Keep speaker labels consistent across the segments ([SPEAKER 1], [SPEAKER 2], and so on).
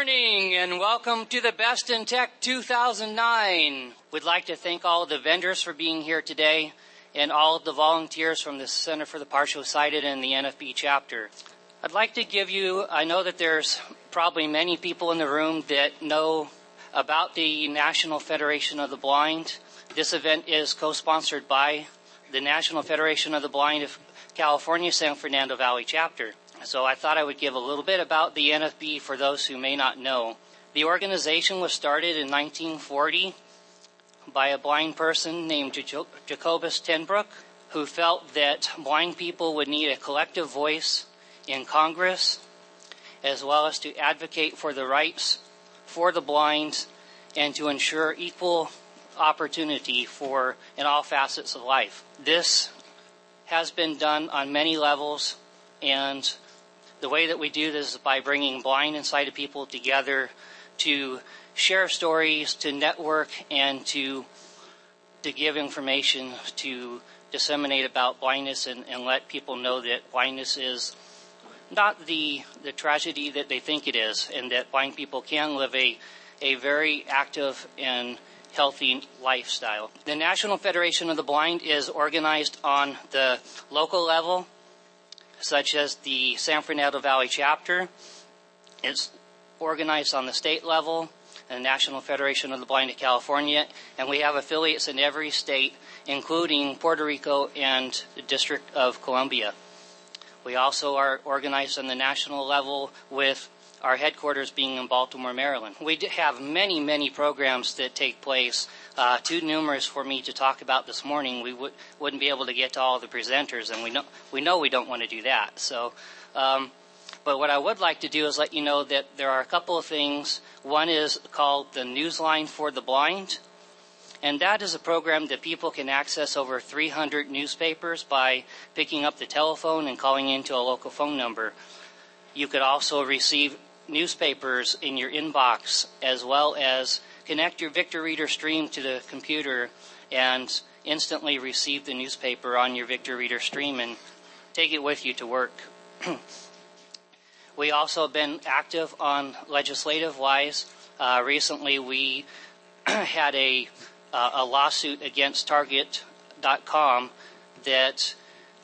[SPEAKER 1] morning and welcome to the Best in Tech 2009. We'd like to thank all the vendors for being here today and all of the volunteers from the Center for the Partially Sighted and the NFB chapter. I'd like to give you, I know that there's probably many people in the room that know about the National Federation of the Blind. This event is co-sponsored by the National Federation of the Blind of California San Fernando Valley chapter. So I thought I would give a little bit about the NFB for those who may not know. The organization was started in 1940 by a blind person named Jacobus tenBroek, who felt that blind people would need a collective voice in Congress, as well as to advocate for the rights for the blind and to ensure equal opportunity for in all facets of life. This has been done on many levels and the way that we do this is by bringing blind and sighted people together to share stories, to network, and to to give information to disseminate about blindness and, and let people know that blindness is not the the tragedy that they think it is, and that blind people can live a a very active and healthy lifestyle. The National Federation of the Blind is organized on the local level such as the San Fernando Valley chapter. It's organized on the state level, the National Federation of the Blind of California, and we have affiliates in every state, including Puerto Rico and the District of Columbia. We also are organized on the national level with our headquarters being in Baltimore, Maryland. We have many, many programs that take place, uh, too numerous for me to talk about this morning. We would, wouldn't be able to get to all the presenters, and we know we know we don't want to do that. So, um, but what I would like to do is let you know that there are a couple of things. One is called the Newsline for the Blind. And that is a program that people can access over 300 newspapers by picking up the telephone and calling into a local phone number. You could also receive newspapers in your inbox as well as connect your Victor Reader stream to the computer and instantly receive the newspaper on your Victor Reader stream and take it with you to work. we also have been active on legislative wise. Uh, recently, we had a uh, a lawsuit against Target.com that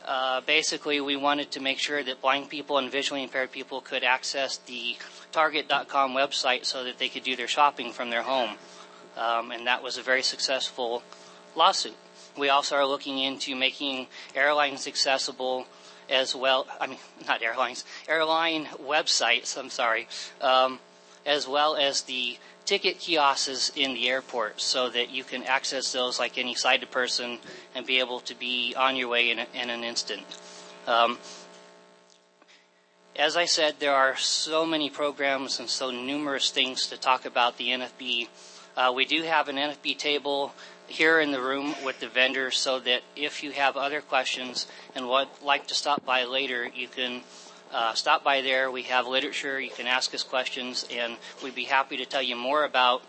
[SPEAKER 1] uh, basically we wanted to make sure that blind people and visually impaired people could access the Target.com website so that they could do their shopping from their home. Um, and that was a very successful lawsuit. We also are looking into making airlines accessible as well. I mean, not airlines, airline websites. I'm sorry, um, as well as the ticket kiosks in the airport, so that you can access those like any sighted person and be able to be on your way in, a, in an instant. Um, as I said, there are so many programs and so numerous things to talk about the NFB. Uh, we do have an NFB table here in the room with the vendors so that if you have other questions and would like to stop by later, you can uh, stop by there. We have literature. You can ask us questions, and we'd be happy to tell you more about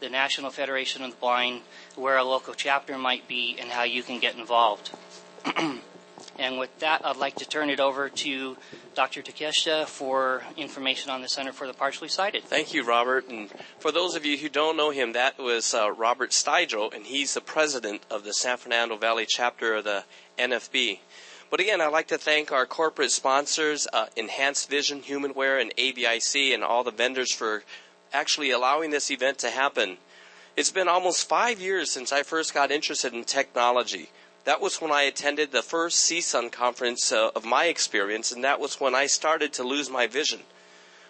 [SPEAKER 1] the National Federation of the Blind, where a local chapter might be, and how you can get involved. And with that, I'd like to turn it over to Dr. Takeshita for information on the Center for the Partially Sighted.
[SPEAKER 2] Thank you, Robert. And for those of you who don't know him, that was uh, Robert Steigel, and he's the president of the San Fernando Valley chapter of the NFB. But again, I'd like to thank our corporate sponsors, uh, Enhanced Vision, Humanware, and ABIC, and all the vendors for actually allowing this event to happen. It's been almost five years since I first got interested in technology. That was when I attended the first CSUN conference uh, of my experience, and that was when I started to lose my vision.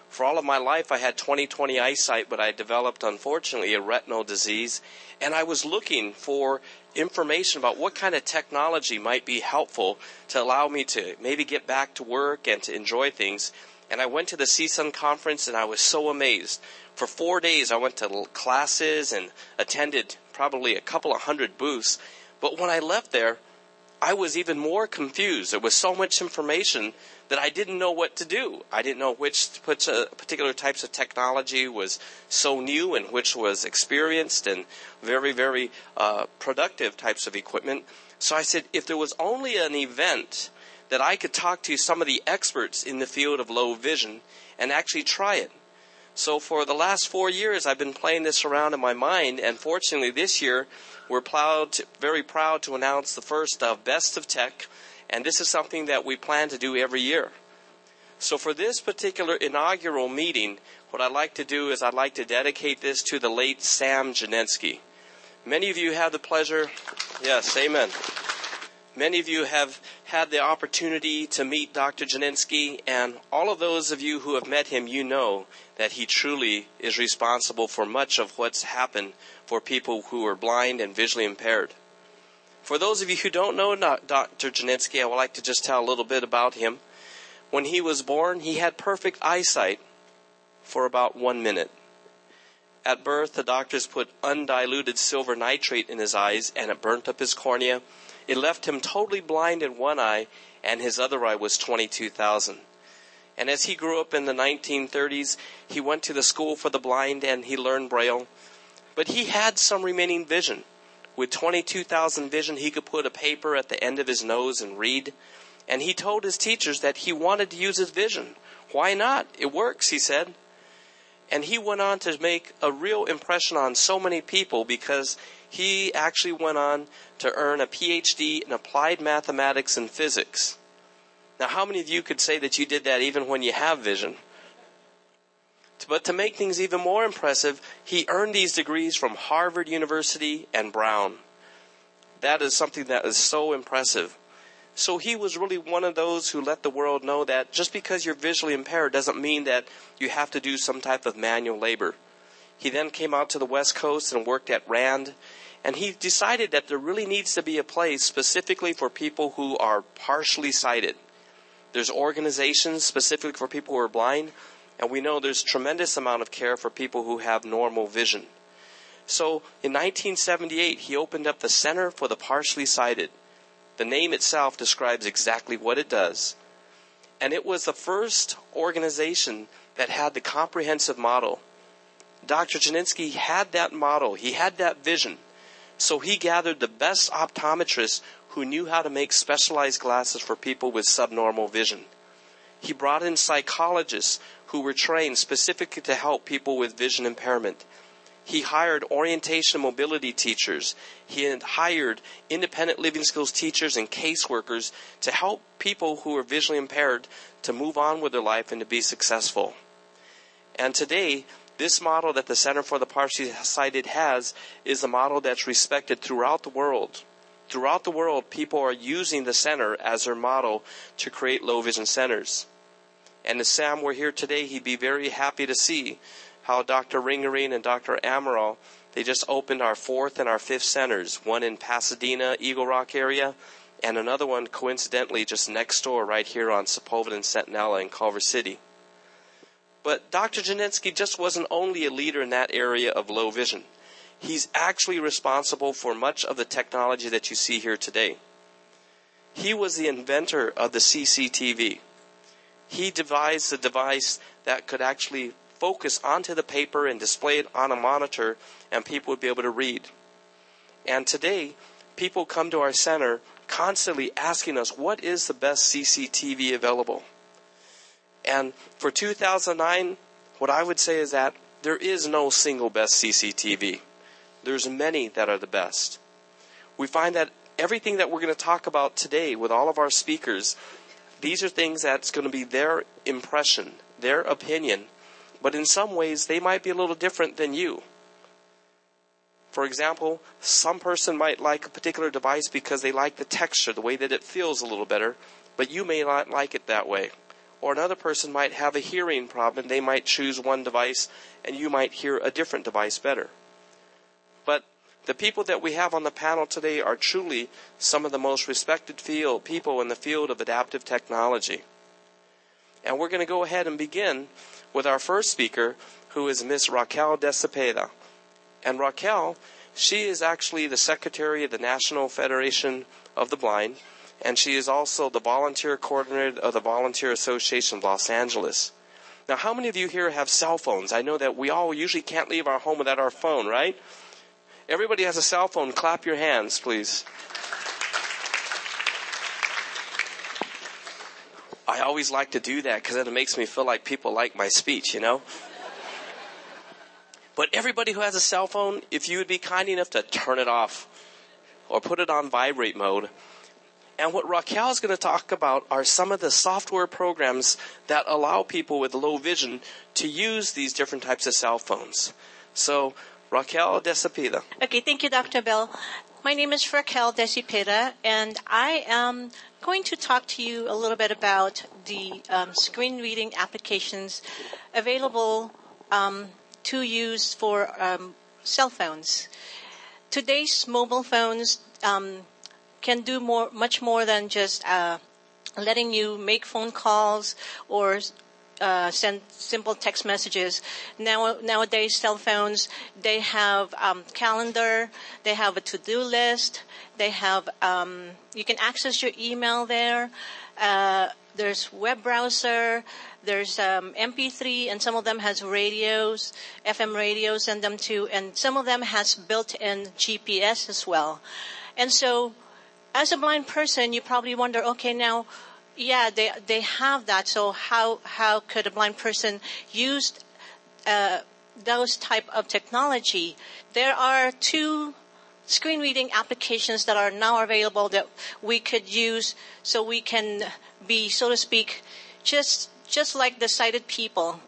[SPEAKER 2] For all of my life, I had 20/20 eyesight, but I developed, unfortunately, a retinal disease, and I was looking for information about what kind of technology might be helpful to allow me to maybe get back to work and to enjoy things. And I went to the CSUN conference, and I was so amazed. For four days, I went to classes and attended probably a couple of hundred booths, but when I left there, I was even more confused. There was so much information that I didn't know what to do. I didn't know which particular types of technology was so new and which was experienced and very, very uh, productive types of equipment. So I said, if there was only an event that I could talk to some of the experts in the field of low vision and actually try it. So for the last four years, I've been playing this around in my mind, and fortunately this year, we're proud very proud to announce the first of Best of Tech, and this is something that we plan to do every year. So for this particular inaugural meeting, what I'd like to do is I'd like to dedicate this to the late Sam Genensky. Many of you have the pleasure, yes, amen. Many of you have had the opportunity to meet Dr. Genensky, and all of those of you who have met him, you know that he truly is responsible for much of what's happened for people who are blind and visually impaired. For those of you who don't know Dr. Genensky, I would like to just tell a little bit about him. When he was born, he had perfect eyesight for about one minute. At birth, the doctors put undiluted silver nitrate in his eyes and it burnt up his cornea. It left him totally blind in one eye and his other eye was 22,000. And as he grew up in the 1930s, he went to the school for the blind and he learned Braille. But he had some remaining vision. With 22,000 vision, he could put a paper at the end of his nose and read. And he told his teachers that he wanted to use his vision. Why not? It works, he said. And he went on to make a real impression on so many people because he actually went on to earn a PhD in applied mathematics and physics. Now, how many of you could say that you did that even when you have vision? But to make things even more impressive, he earned these degrees from Harvard University and Brown. That is something that is so impressive. So he was really one of those who let the world know that just because you're visually impaired doesn't mean that you have to do some type of manual labor. He then came out to the West Coast and worked at RAND, and he decided that there really needs to be a place specifically for people who are partially sighted. There's organizations specifically for people who are blind, and we know there's tremendous amount of care for people who have normal vision. So in 1978, he opened up the Center for the Partially Sighted. The name itself describes exactly what it does. And it was the first organization that had the comprehensive model. Dr. Genensky had that model. He had that vision. So he gathered the best optometrists who knew how to make specialized glasses for people with subnormal vision. He brought in psychologists who were trained specifically to help people with vision impairment. He hired orientation and mobility teachers. He hired independent living skills teachers and caseworkers to help people who are visually impaired to move on with their life and to be successful. And today, this model that the Center for the Partially Sighted has is a model that's respected throughout the world. Throughout the world, people are using the center as their model to create low vision centers. And if Sam were here today, he'd be very happy to see how Dr. Ringerine and Dr. Amaral, they just opened our fourth and our fifth centers, one in Pasadena, Eagle Rock area, and another one coincidentally just next door right here on Sepulveda and Centinela in Culver City. But Dr. Genensky just wasn't only a leader in that area of low vision. He's actually responsible for much of the technology that you see here today. He was the inventor of the CCTV. He devised a device that could actually focus onto the paper and display it on a monitor, and people would be able to read. And today, people come to our center constantly asking us, what is the best CCTV available? And for 2009, what I would say is that there is no single best CCTV. There's many that are the best. We find that everything that we're going to talk about today with all of our speakers, these are things that's going to be their impression, their opinion but in some ways they might be a little different than you. For example, some person might like a particular device because they like the texture, the way that it feels a little better, but you may not like it that way. Or another person might have a hearing problem, they might choose one device and you might hear a different device better. But the people that we have on the panel today are truly some of the most respected field people in the field of adaptive technology. And we're going to go ahead and begin with our first speaker, who is Miss Raquel de Cepeda. And Raquel, she is actually the secretary of the National Federation of the Blind, and she is also the volunteer coordinator of the Volunteer Association of Los Angeles. Now, how many of you here have cell phones? I know that we all usually can't leave our home without our phone, right? Everybody has a cell phone. Clap your hands, please. I always like to do that because it makes me feel like people like my speech, you know? But everybody who has a cell phone, if you would be kind enough to turn it off or put it on vibrate mode. And what Raquel is going to talk about are some of the software programs that allow people with low vision to use these different types of cell phones. So, Raquel de Cepeda.
[SPEAKER 3] Okay, thank you, Dr. Bell. My name is Raquel de Cepeda, and I am going to talk to you a little bit about the um, screen reading applications available um, to use for um, cell phones. Today's mobile phones um, can do more, much more than just uh, letting you make phone calls or uh, send simple text messages. Now, nowadays, cell phones they have um, calendar, they have a to-do list, they have um, you can access your email there. Uh, there's web browser, there's um, MP3, and some of them has radios, FM radios, and them too, and some of them has built-in GPS as well. And so, as a blind person, you probably wonder, okay, now yeah, they they have that. So how how could a blind person use uh, those type of technology? There are two screen reading applications that are now available that we could use so we can be, so to speak, just just like the sighted people.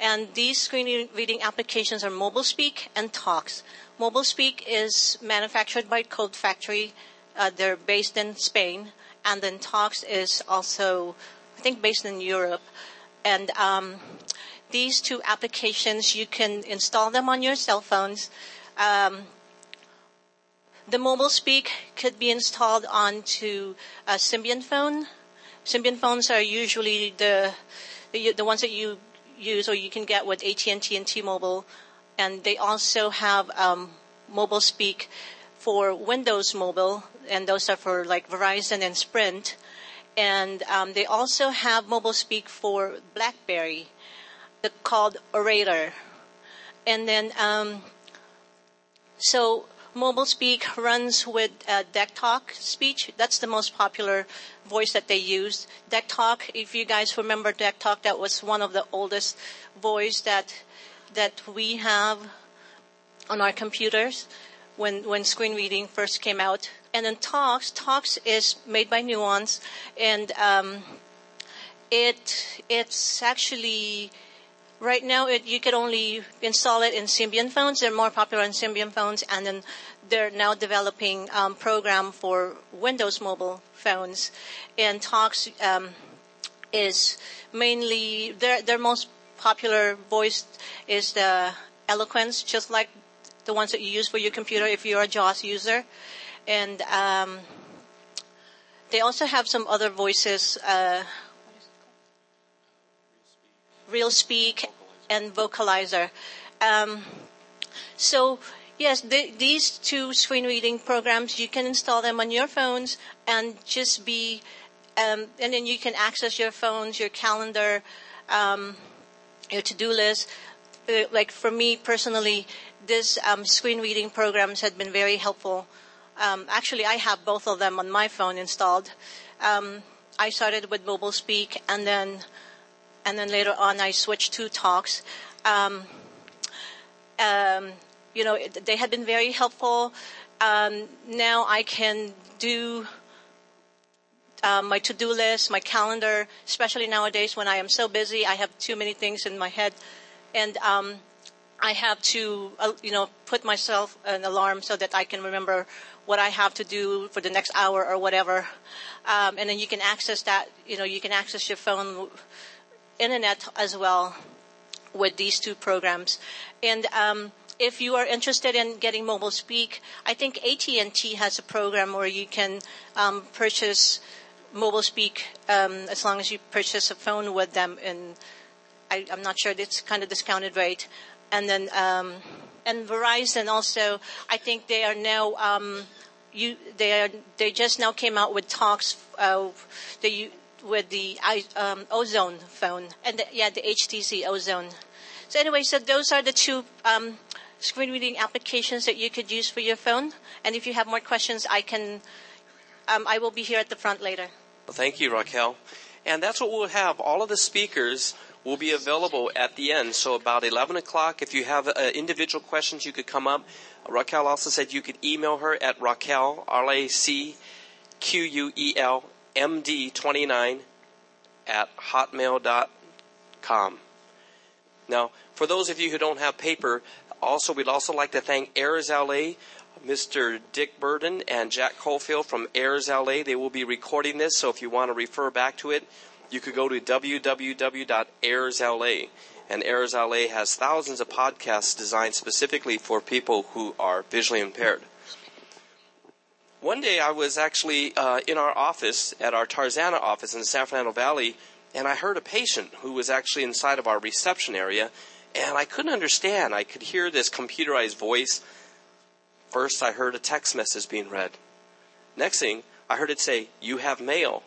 [SPEAKER 3] And these screen reading applications are MobileSpeak and Talks. MobileSpeak is manufactured by Code Factory. Uh, they're based in Spain and then Talks is also, I think, based in Europe. And um, these two applications, you can install them on your cell phones. Um, the MobileSpeak could be installed onto a Symbian phone. Symbian phones are usually the, the, ones that you use or you can get with AT&T and T-Mobile, and they also have um, MobileSpeak for Windows Mobile, and those are for like Verizon and Sprint. And um, they also have MobileSpeak for BlackBerry, the, called Oratio. And then, um, so MobileSpeak runs with uh, DECtalk speech. That's the most popular voice that they use. DECtalk, if you guys remember DECtalk, that was one of the oldest voice that that we have on our computers when, when screen reading first came out. And then Talks, Talks is made by Nuance, and um, it it's actually right now it, you can only install it in Symbian phones. They're more popular on Symbian phones, and then they're now developing um, program for Windows mobile phones. And Talks um, is mainly their their most popular voice is the Eloquence, just like the ones that you use for your computer if you're a JAWS user. And um, they also have some other voices, uh, RealSpeak and Vocalizer. Um, so yes, the, these two screen reading programs, you can install them on your phones and just be, um, and then you can access your phones, your calendar, um, your to-do list. Uh, like for me personally, this um, screen reading programs had been very helpful. Um, actually, I have both of them on my phone installed. Um, I started with MobileSpeak, and then and then later on I switched to Talks. Um, um, you know, they had been very helpful. Um, now I can do uh, my to-do list, my calendar, especially nowadays when I am so busy. I have too many things in my head, and um, I have to, uh, you know, put myself an alarm so that I can remember what I have to do for the next hour or whatever. Um, and then you can access that, you know, you can access your phone, internet as well with these two programs. And um, if you are interested in getting mobile speak, I think AT&T has a program where you can um, purchase MobileSpeak um, as long as you purchase a phone with them. And I, am not sure it's kind of discounted rate and then um, and Verizon also. I think they are now. Um, you, they are. They just now came out with talks. Uh, the with the um, Ozone phone and the, yeah, the HTC Ozone. So anyway, so those are the two um, screen reading applications that you could use for your phone. And if you have more questions, I can. Um, I will be here at the front later.
[SPEAKER 2] Well, thank you, Raquel. And that's what we'll have. All of the speakers will be available at the end. So about 11 o'clock, if you have uh, individual questions, you could come up. Raquel also said you could email her at Raquel, R-A-C-Q-U-E-L, MD29 at hotmail.com. Now, for those of you who don't have paper, also we'd also like to thank Airs LA, Mr. Dick Burden and Jack Cofield from Airs LA. They will be recording this, so if you want to refer back to it, you could go to www.airsla. And Airs LA has thousands of podcasts designed specifically for people who are visually impaired. One day I was actually uh, in our office, at our Tarzana office in the San Fernando Valley, and I heard a patient who was actually inside of our reception area, and I couldn't understand. I could hear this computerized voice. First, I heard a text message being read. Next thing, I heard it say, You have mail.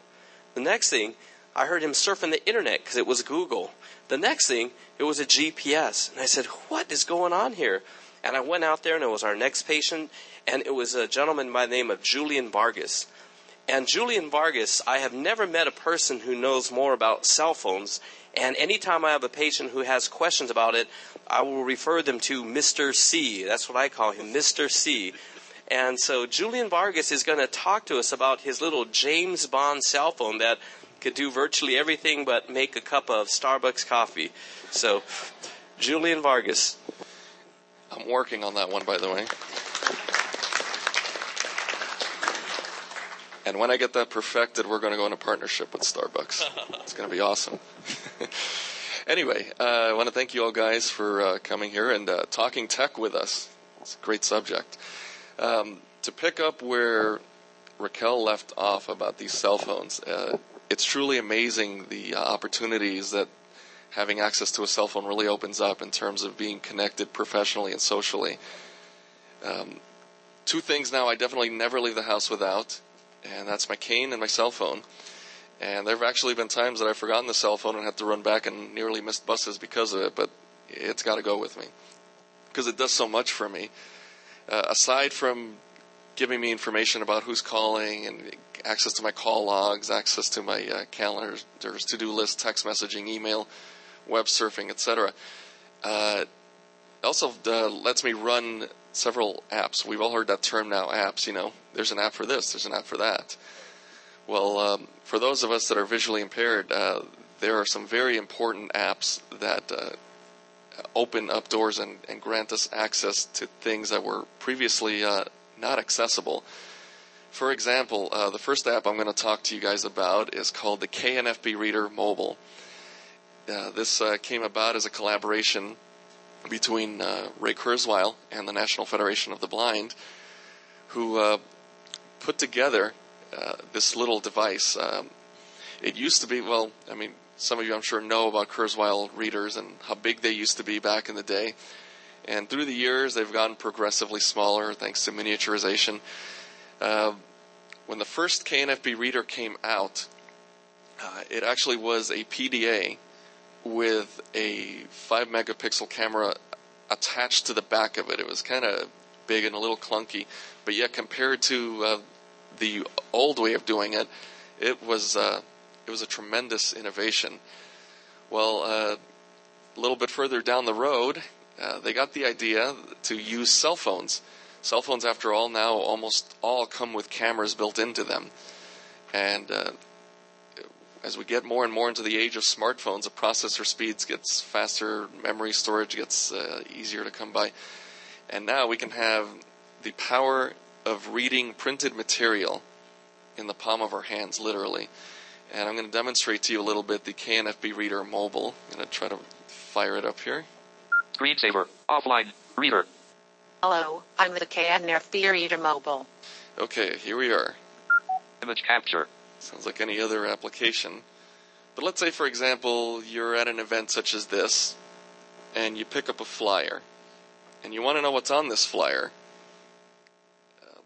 [SPEAKER 2] The next thing, I heard him surfing the internet because it was Google. The next thing, it was a GPS. And I said, What is going on here? And I went out there, and it was our next patient, and it was a gentleman by the name of Julian Vargas. And Julian Vargas, I have never met a person who knows more about cell phones. And anytime I have a patient who has questions about it, I will refer them to Mr. C. That's what I call him, Mr. C. And so Julian Vargas is going to talk to us about his little James Bond cell phone that could do virtually everything but make a cup of Starbucks coffee. So, Julian Vargas.
[SPEAKER 4] I'm working on that one, by the way. And when I get that perfected, we're going to go into partnership with Starbucks. it's going to be awesome. anyway, uh, I want to thank you all guys for uh, coming here and uh, talking tech with us. It's a great subject. Um, to pick up where Raquel left off about these cell phones, uh, it's truly amazing the uh, opportunities that having access to a cell phone really opens up in terms of being connected professionally and socially. Um, two things now I definitely never leave the house without and that's my cane and my cell phone. And there have actually been times that I've forgotten the cell phone and had to run back and nearly missed buses because of it, but it's got to go with me because it does so much for me. Uh, aside from giving me information about who's calling and access to my call logs, access to my uh, calendars, to-do list, text messaging, email, web surfing, etc. Uh, also uh, lets me run several apps. We've all heard that term now, apps. You know, there's an app for this, there's an app for that. Well, um, for those of us that are visually impaired, uh, there are some very important apps that uh, open up doors and, and, grant us access to things that were previously uh, not accessible. For example, uh, the first app I'm going to talk to you guys about is called the KNFB Reader Mobile. Uh, this uh, came about as a collaboration between uh, Ray Kurzweil and the National Federation of the Blind, who uh, put together uh, this little device. Um, it used to be, well, I mean, some of you I'm sure know about Kurzweil readers and how big they used to be back in the day. And through the years, they've gotten progressively smaller thanks to miniaturization. Uh, when the first KNFB reader came out, uh, it actually was a PDA with a 5 megapixel camera attached to the back of it. It was kind of big and a little clunky, but yet compared to uh, the old way of doing it, it was uh, it was a tremendous innovation. Well, uh, a little bit further down the road, uh, they got the idea to use cell phones. Cell phones, after all, now almost all come with cameras built into them, and uh, as we get more and more into the age of smartphones, the processor speeds gets faster, memory storage gets uh, easier to come by, and now we can have the power of reading printed material in the palm of our hands, literally. And I'm going to demonstrate to you a little bit the KNFB Reader Mobile. I'm going to try to fire it up here.
[SPEAKER 5] Screensaver, offline, reader.
[SPEAKER 6] Hello, I'm the KNFB Reader Mobile.
[SPEAKER 4] Okay, here we are.
[SPEAKER 5] Image capture.
[SPEAKER 4] Sounds like any other application. But let's say, for example, you're at an event such as this, and you pick up a flyer, and you want to know what's on this flyer. Uh,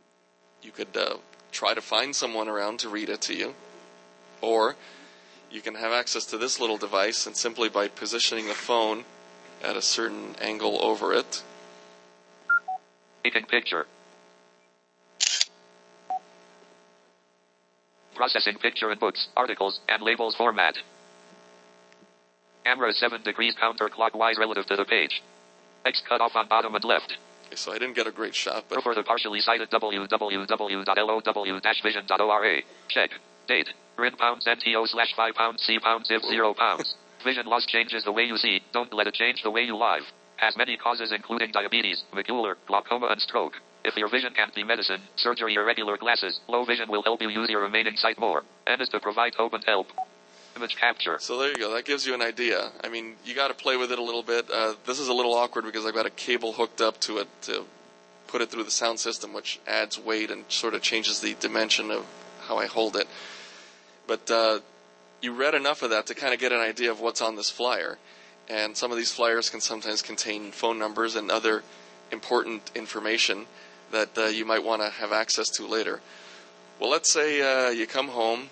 [SPEAKER 4] you could uh, try to find someone around to read it to you, or you can have access to this little device, and simply by positioning the phone at a certain angle over it.
[SPEAKER 5] Taking picture. Processing picture books, articles, and labels format. Camera 7 degrees counterclockwise relative to the page. X cut off on bottom and left.
[SPEAKER 4] Okay, so I didn't get a great shot, but
[SPEAKER 5] For the partially cited www.low-vision.ora. Check. Date. RIN pounds NTO slash 5 pounds C pounds if 0 pounds. Vision loss changes the way you see. Don't let it change the way you live. Has many causes including diabetes, macular, glaucoma and stroke. If your vision can't be medicine, surgery or regular glasses, low vision will help you use your remaining sight more. And is to provide hope and help. Image capture.
[SPEAKER 4] So there you go. That gives you an idea. I mean, you got to play with it a little bit. Uh, this is a little awkward because I've got a cable hooked up to it to put it through the sound system, which adds weight and sort of changes the dimension of how I hold it. But uh, you read enough of that to kind of get an idea of what's on this flyer. And some of these flyers can sometimes contain phone numbers and other important information that uh, you might want to have access to later. Well, let's say uh, you come home,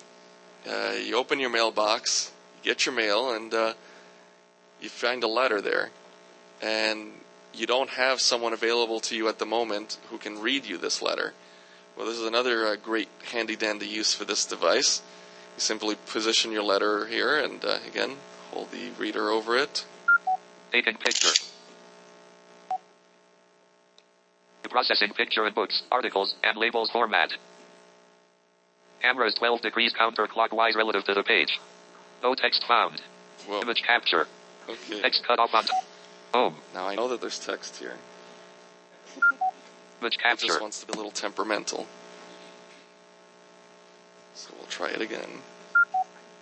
[SPEAKER 4] uh, you open your mailbox, you get your mail, and uh, you find a letter there, and you don't have someone available to you at the moment who can read you this letter. Well, this is another uh, great handy dandy use for this device. You simply position your letter here, and uh, again, hold the reader over it.
[SPEAKER 5] Taking picture. Processing picture and books, articles, and labels format. Camera is 12 degrees counterclockwise relative to the page. No text found.
[SPEAKER 4] Whoa.
[SPEAKER 5] Image capture.
[SPEAKER 4] Okay.
[SPEAKER 5] Text cut off on t- home.
[SPEAKER 4] Now I know that there's text here.
[SPEAKER 5] Image
[SPEAKER 4] It
[SPEAKER 5] capture.
[SPEAKER 4] just wants to be a little temperamental. So we'll try it again.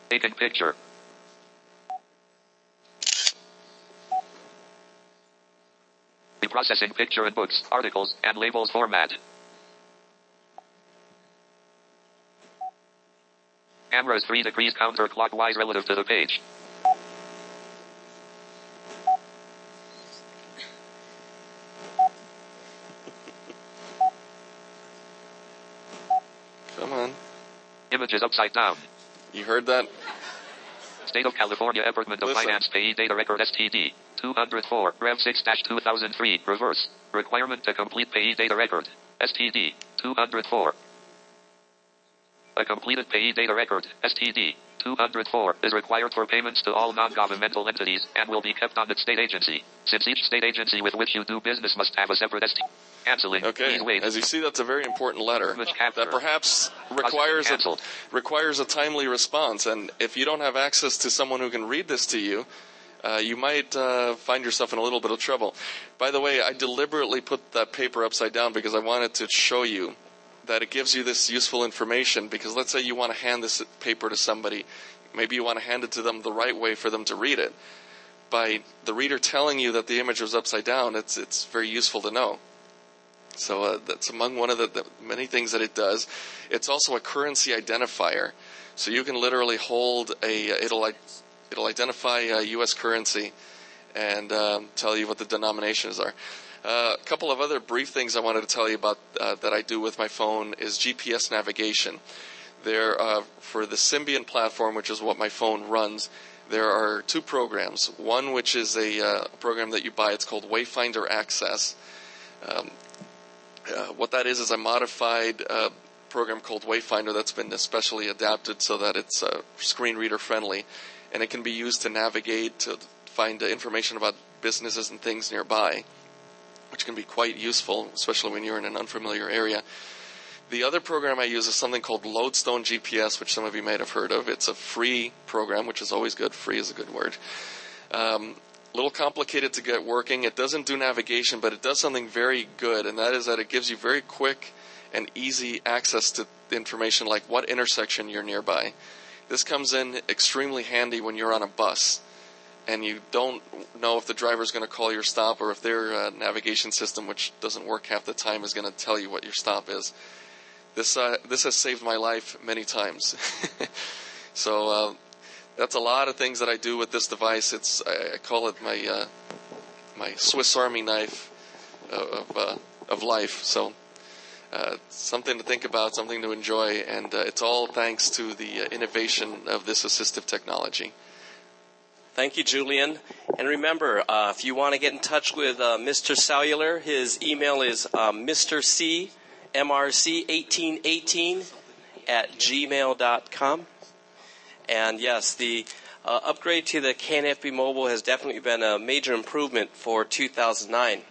[SPEAKER 5] Taking picture. Processing picture and books, articles, and labels format. Camera is 3 degrees counterclockwise relative to the page.
[SPEAKER 4] Come on.
[SPEAKER 5] Image is upside down.
[SPEAKER 4] You heard that?
[SPEAKER 5] State of California Department of
[SPEAKER 4] Listen.
[SPEAKER 5] Finance Payee Data Record STD 204 Rev 6-2003 Reverse Requirement to complete Payee Data Record STD 204 A completed Payee Data Record STD 204 is required for payments to all non-governmental entities and will be kept on the state agency. Since each state agency with which you do business must have a separate STD. Canceling.
[SPEAKER 4] Okay.
[SPEAKER 5] Wait.
[SPEAKER 4] As you see, that's a very important letter that perhaps requires a, requires a timely response. And if you don't have access to someone who can read this to you, uh, you might uh, find yourself in a little bit of trouble. By the way, I deliberately put that paper upside down because I wanted to show you that it gives you this useful information. Because let's say you want to hand this paper to somebody, maybe you want to hand it to them the right way for them to read it. By the reader telling you that the image was upside down, it's it's very useful to know. So uh, that's among one of the, the many things that it does. It's also a currency identifier. So you can literally hold a it'll like it'll identify U.S. currency and um, tell you what the denominations are. Uh, a couple of other brief things I wanted to tell you about uh, that I do with my phone is GPS navigation. There, uh, for the Symbian platform, which is what my phone runs, there are two programs. One, which is a uh, program that you buy, it's called Wayfinder Access. Um, uh, what that is is a modified uh, program called Wayfinder that's been especially adapted so that it's uh, screen reader friendly, and it can be used to navigate to find information about businesses and things nearby, which can be quite useful, especially when you're in an unfamiliar area. The other program I use is something called Loadstone GPS, which some of you might have heard of. It's a free program, which is always good. Free is a good word. Um, a little complicated to get working. It doesn't do navigation, but it does something very good, and that is that it gives you very quick and easy access to information like what intersection you're nearby. This comes in extremely handy when you're on a bus and you don't know if the driver's going to call your stop or if their uh, navigation system, which doesn't work half the time, is going to tell you what your stop is. This uh, this has saved my life many times. so uh, that's a lot of things that I do with this device. It's I, I call it my uh, my Swiss Army knife of uh, of life. So. Uh, something to think about, something to enjoy, and uh, it's all thanks to the uh, innovation of this assistive technology.
[SPEAKER 2] Thank you, Julian. And remember, uh, if you want to get in touch with uh, Mr. Cellular, his email is Mr. C, MRC1818 at gmail.com. And yes, the upgrade to the KNFB mobile has definitely been a major improvement for 2009.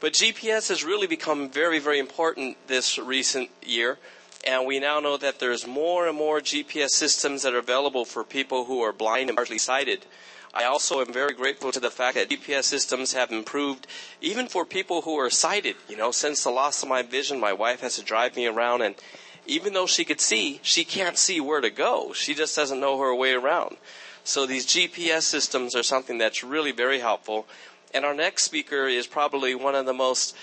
[SPEAKER 2] But GPS has really become very, very important this recent year. And we now know that there's more and more GPS systems that are available for people who are blind and partially sighted. I also am very grateful to the fact that GPS systems have improved even for people who are sighted. You know, since the loss of my vision, my wife has to drive me around and even though she could see, she can't see where to go. She just doesn't know her way around. So these GPS systems are something that's really very helpful. And our next speaker is probably one of the most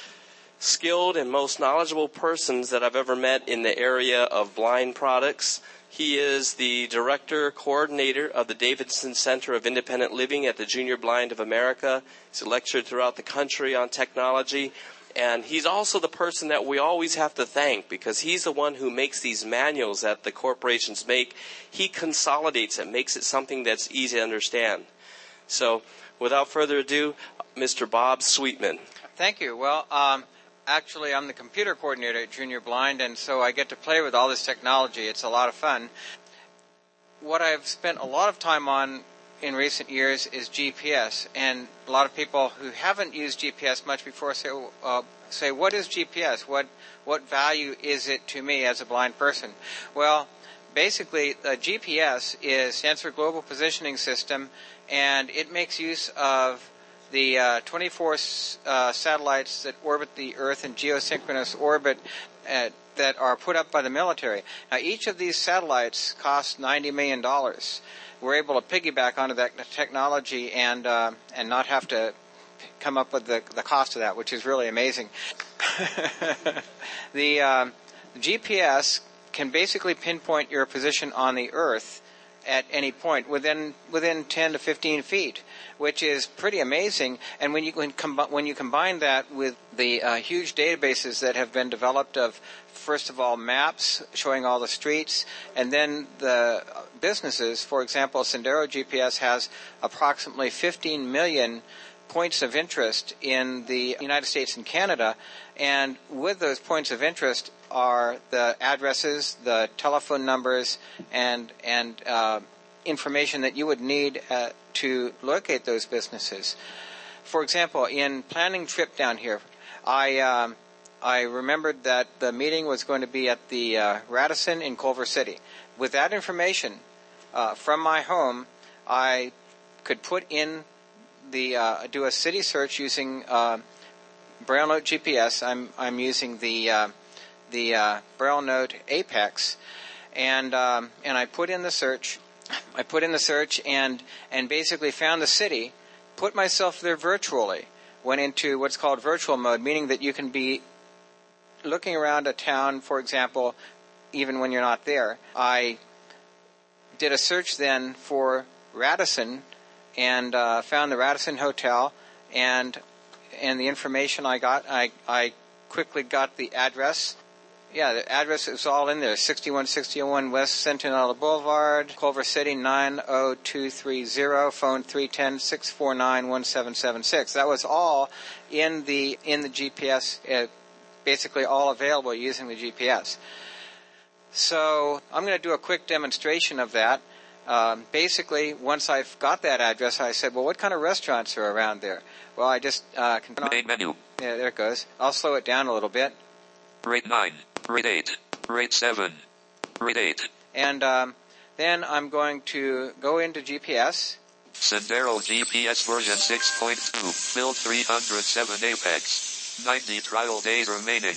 [SPEAKER 2] skilled and most knowledgeable persons that I've ever met in the area of blind products. He is the director coordinator of the Davidson Center of Independent Living at the Junior Blind of America. He's lectured throughout the country on technology. And he's also the person that we always have to thank because he's the one who makes these manuals that the corporations make. He consolidates it, makes it something that's easy to understand. So, without further ado, Mr. Bob Sweetman.
[SPEAKER 7] Thank you. Well, um, actually, I'm the computer coordinator at Junior Blind, and so I get to play with all this technology. It's a lot of fun. What I've spent a lot of time on in recent years is GPS, and a lot of people who haven't used GPS much before say, uh, say, "What is GPS? What what value is it to me as a blind person?" Well, basically, the GPS is stands for Global Positioning System, and it makes use of the uh, 24 uh, satellites that orbit the Earth in geosynchronous orbit at, that are put up by the military. Now, each of these satellites costs $90 million we're able to piggyback onto that technology and uh, and not have to come up with the the cost of that, which is really amazing. the uh, GPS can basically pinpoint your position on the Earth at any point within within 10 to 15 feet, which is pretty amazing. And when you when, com- when you combine that with the uh, huge databases that have been developed of first of all maps showing all the streets, and then the businesses. For example, Sendero GPS has approximately 15 million points of interest in the United States and Canada, and with those points of interest are the addresses, the telephone numbers, and and uh, information that you would need uh, to locate those businesses. For example, in planning trip down here, I um, I remembered that the meeting was going to be at the uh, Radisson in Culver City. With that information uh, from my home, I could put in the uh, do a city search using uh, Braille Note GPS. I'm I'm using the uh, the uh, Braille Note Apex, and um, and I put in the search. I put in the search and and basically found the city. Put myself there virtually. Went into what's called virtual mode, meaning that you can be looking around a town, for example, even when you're not there, I did a search then for Radisson and uh, found the Radisson Hotel and and the information I got, I I quickly got the address. Yeah, the address is all in there. 6161 West Centinela Boulevard, Culver City 90230, phone 310-649-1776. That was all in the in the GPS uh, basically all available using the GPS. So I'm going to do a quick demonstration of that. Um, basically, once I've got that address, I said, well, what kind of restaurants are around there? Well, I just uh, can.
[SPEAKER 5] Main menu.
[SPEAKER 7] Yeah, there it goes. I'll slow it down a little bit.
[SPEAKER 5] Rate 9. Rate 8. Rate 7. Rate 8.
[SPEAKER 7] And um, then I'm going to go into GPS.
[SPEAKER 5] Sendero GPS version 6.2. Build 307 Apex. 90 trial days remaining.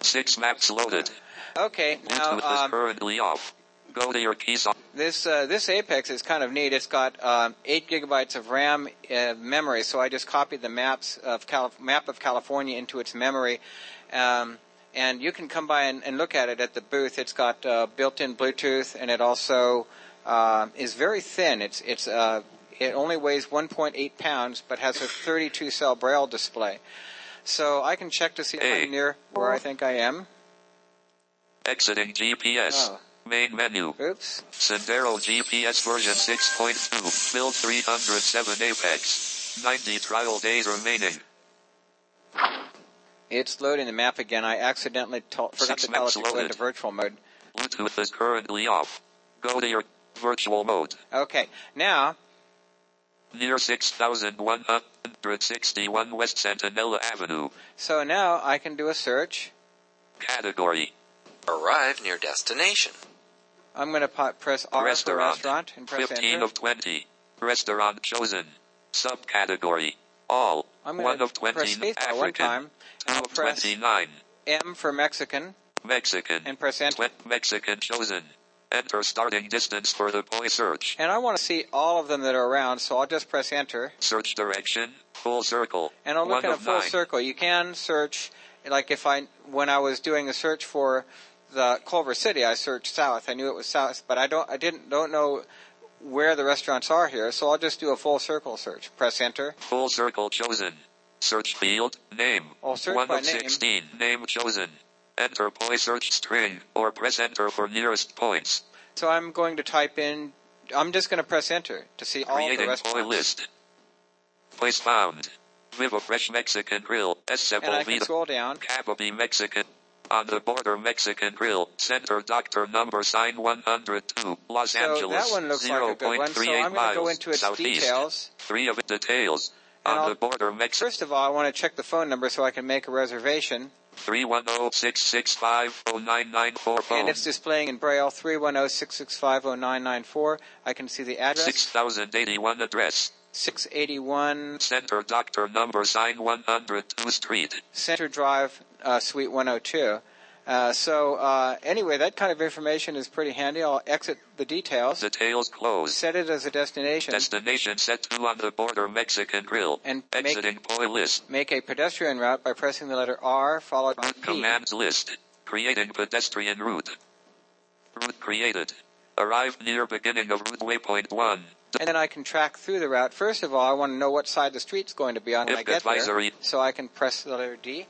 [SPEAKER 5] Six maps loaded.
[SPEAKER 7] Okay, now
[SPEAKER 5] Bluetooth
[SPEAKER 7] um,
[SPEAKER 5] currently off. Go to your keys on.
[SPEAKER 7] this uh, this Apex is kind of neat. It's got um, eight gigabytes of RAM uh, memory, so I just copied the maps of Calif- map of California into its memory. Um, and you can come by and, and look at it at the booth. It's got uh, built-in Bluetooth, and it also uh, is very thin. It's it's uh, it only weighs 1.8 pounds, but has a 32 cell braille display. So I can check to see if
[SPEAKER 5] Hey.
[SPEAKER 7] I'm near where I think I am.
[SPEAKER 5] Exiting GPS.
[SPEAKER 7] Oh.
[SPEAKER 5] Main menu.
[SPEAKER 7] Oops.
[SPEAKER 5] Sendero GPS version 6.2. Build 307 Apex. 90 trial days remaining.
[SPEAKER 7] It's loading the map again. I accidentally to- forgot
[SPEAKER 5] Six
[SPEAKER 7] to tell it to go
[SPEAKER 5] loaded.
[SPEAKER 7] into virtual mode.
[SPEAKER 5] Bluetooth is currently off. Go to your Virtual mode.
[SPEAKER 7] Okay. Now,
[SPEAKER 5] Near 6161 West Centinela Avenue.
[SPEAKER 7] so now I can do a search.
[SPEAKER 5] Category.
[SPEAKER 8] Arrive near destination.
[SPEAKER 7] I'm going to po- press R
[SPEAKER 5] Restaurant.
[SPEAKER 7] for restaurant and press
[SPEAKER 5] 15
[SPEAKER 7] enter.
[SPEAKER 5] of 20. Restaurant chosen. Subcategory. All.
[SPEAKER 7] I'm
[SPEAKER 5] 1
[SPEAKER 7] going to press
[SPEAKER 5] 20.
[SPEAKER 7] spacebar one time.
[SPEAKER 5] 2
[SPEAKER 7] I'll
[SPEAKER 5] of
[SPEAKER 7] press
[SPEAKER 5] 29.
[SPEAKER 7] M for Mexican
[SPEAKER 5] Mexican.
[SPEAKER 7] and press enter.
[SPEAKER 5] Mexican chosen. Enter starting distance for the POI search.
[SPEAKER 7] And I want to see all of them that are around, so I'll just press enter.
[SPEAKER 5] Search direction. Full circle.
[SPEAKER 7] And I'll look in a full
[SPEAKER 5] nine.
[SPEAKER 7] circle. You can search, like if I, when I was doing a search for the Culver City, I searched south. I knew it was south, but I don't, I didn't, don't know where the restaurants are here, so I'll just do a full circle search. Press enter.
[SPEAKER 5] Full circle chosen. Search field. Name.
[SPEAKER 7] I'll search
[SPEAKER 5] 1
[SPEAKER 7] by
[SPEAKER 5] of
[SPEAKER 7] name.
[SPEAKER 5] 16. Name chosen. Enter POI search string or press enter for nearest points.
[SPEAKER 7] So I'm going to type in, I'm just going to press enter to see all the
[SPEAKER 5] Creating POI
[SPEAKER 7] restaurants.
[SPEAKER 5] list. Place found. Viva Fresh Mexican Grill. S.
[SPEAKER 7] And I can scroll down.
[SPEAKER 5] Capobe Mexican. On the border Mexican Grill. Center Doctor number sign 102. Los
[SPEAKER 7] So
[SPEAKER 5] Angeles.
[SPEAKER 7] that one looks like a good one. So
[SPEAKER 5] 0.38
[SPEAKER 7] I'm going to go
[SPEAKER 5] miles
[SPEAKER 7] into its
[SPEAKER 5] southeast.
[SPEAKER 7] details.
[SPEAKER 5] Three of it details.
[SPEAKER 7] And
[SPEAKER 5] On
[SPEAKER 7] I'll-
[SPEAKER 5] the border Mexican.
[SPEAKER 7] First of all, I want to check the phone number so I can make a reservation.
[SPEAKER 5] 310-665-0994 phone.
[SPEAKER 7] And it's displaying in Braille 310-665-0994. I can see the address.
[SPEAKER 5] 6081 address.
[SPEAKER 7] 681
[SPEAKER 5] Center Doctor number sign 102 Street.
[SPEAKER 7] Center Drive, uh, Suite 102. Uh, so uh, anyway, that kind of information is pretty handy. I'll exit the details.
[SPEAKER 5] Details closed.
[SPEAKER 7] Set it as a destination.
[SPEAKER 5] Destination set to on the border Mexican Grill.
[SPEAKER 7] And make-
[SPEAKER 5] Exiting POI list.
[SPEAKER 7] Make a pedestrian route by pressing the letter R followed by P.
[SPEAKER 5] Commands list. Creating pedestrian route. Route created. Arrived near beginning of route waypoint 1.
[SPEAKER 7] And then I can track through the route. First of all, I want to know what side the street's going to be on when I get there. So I can press the letter D.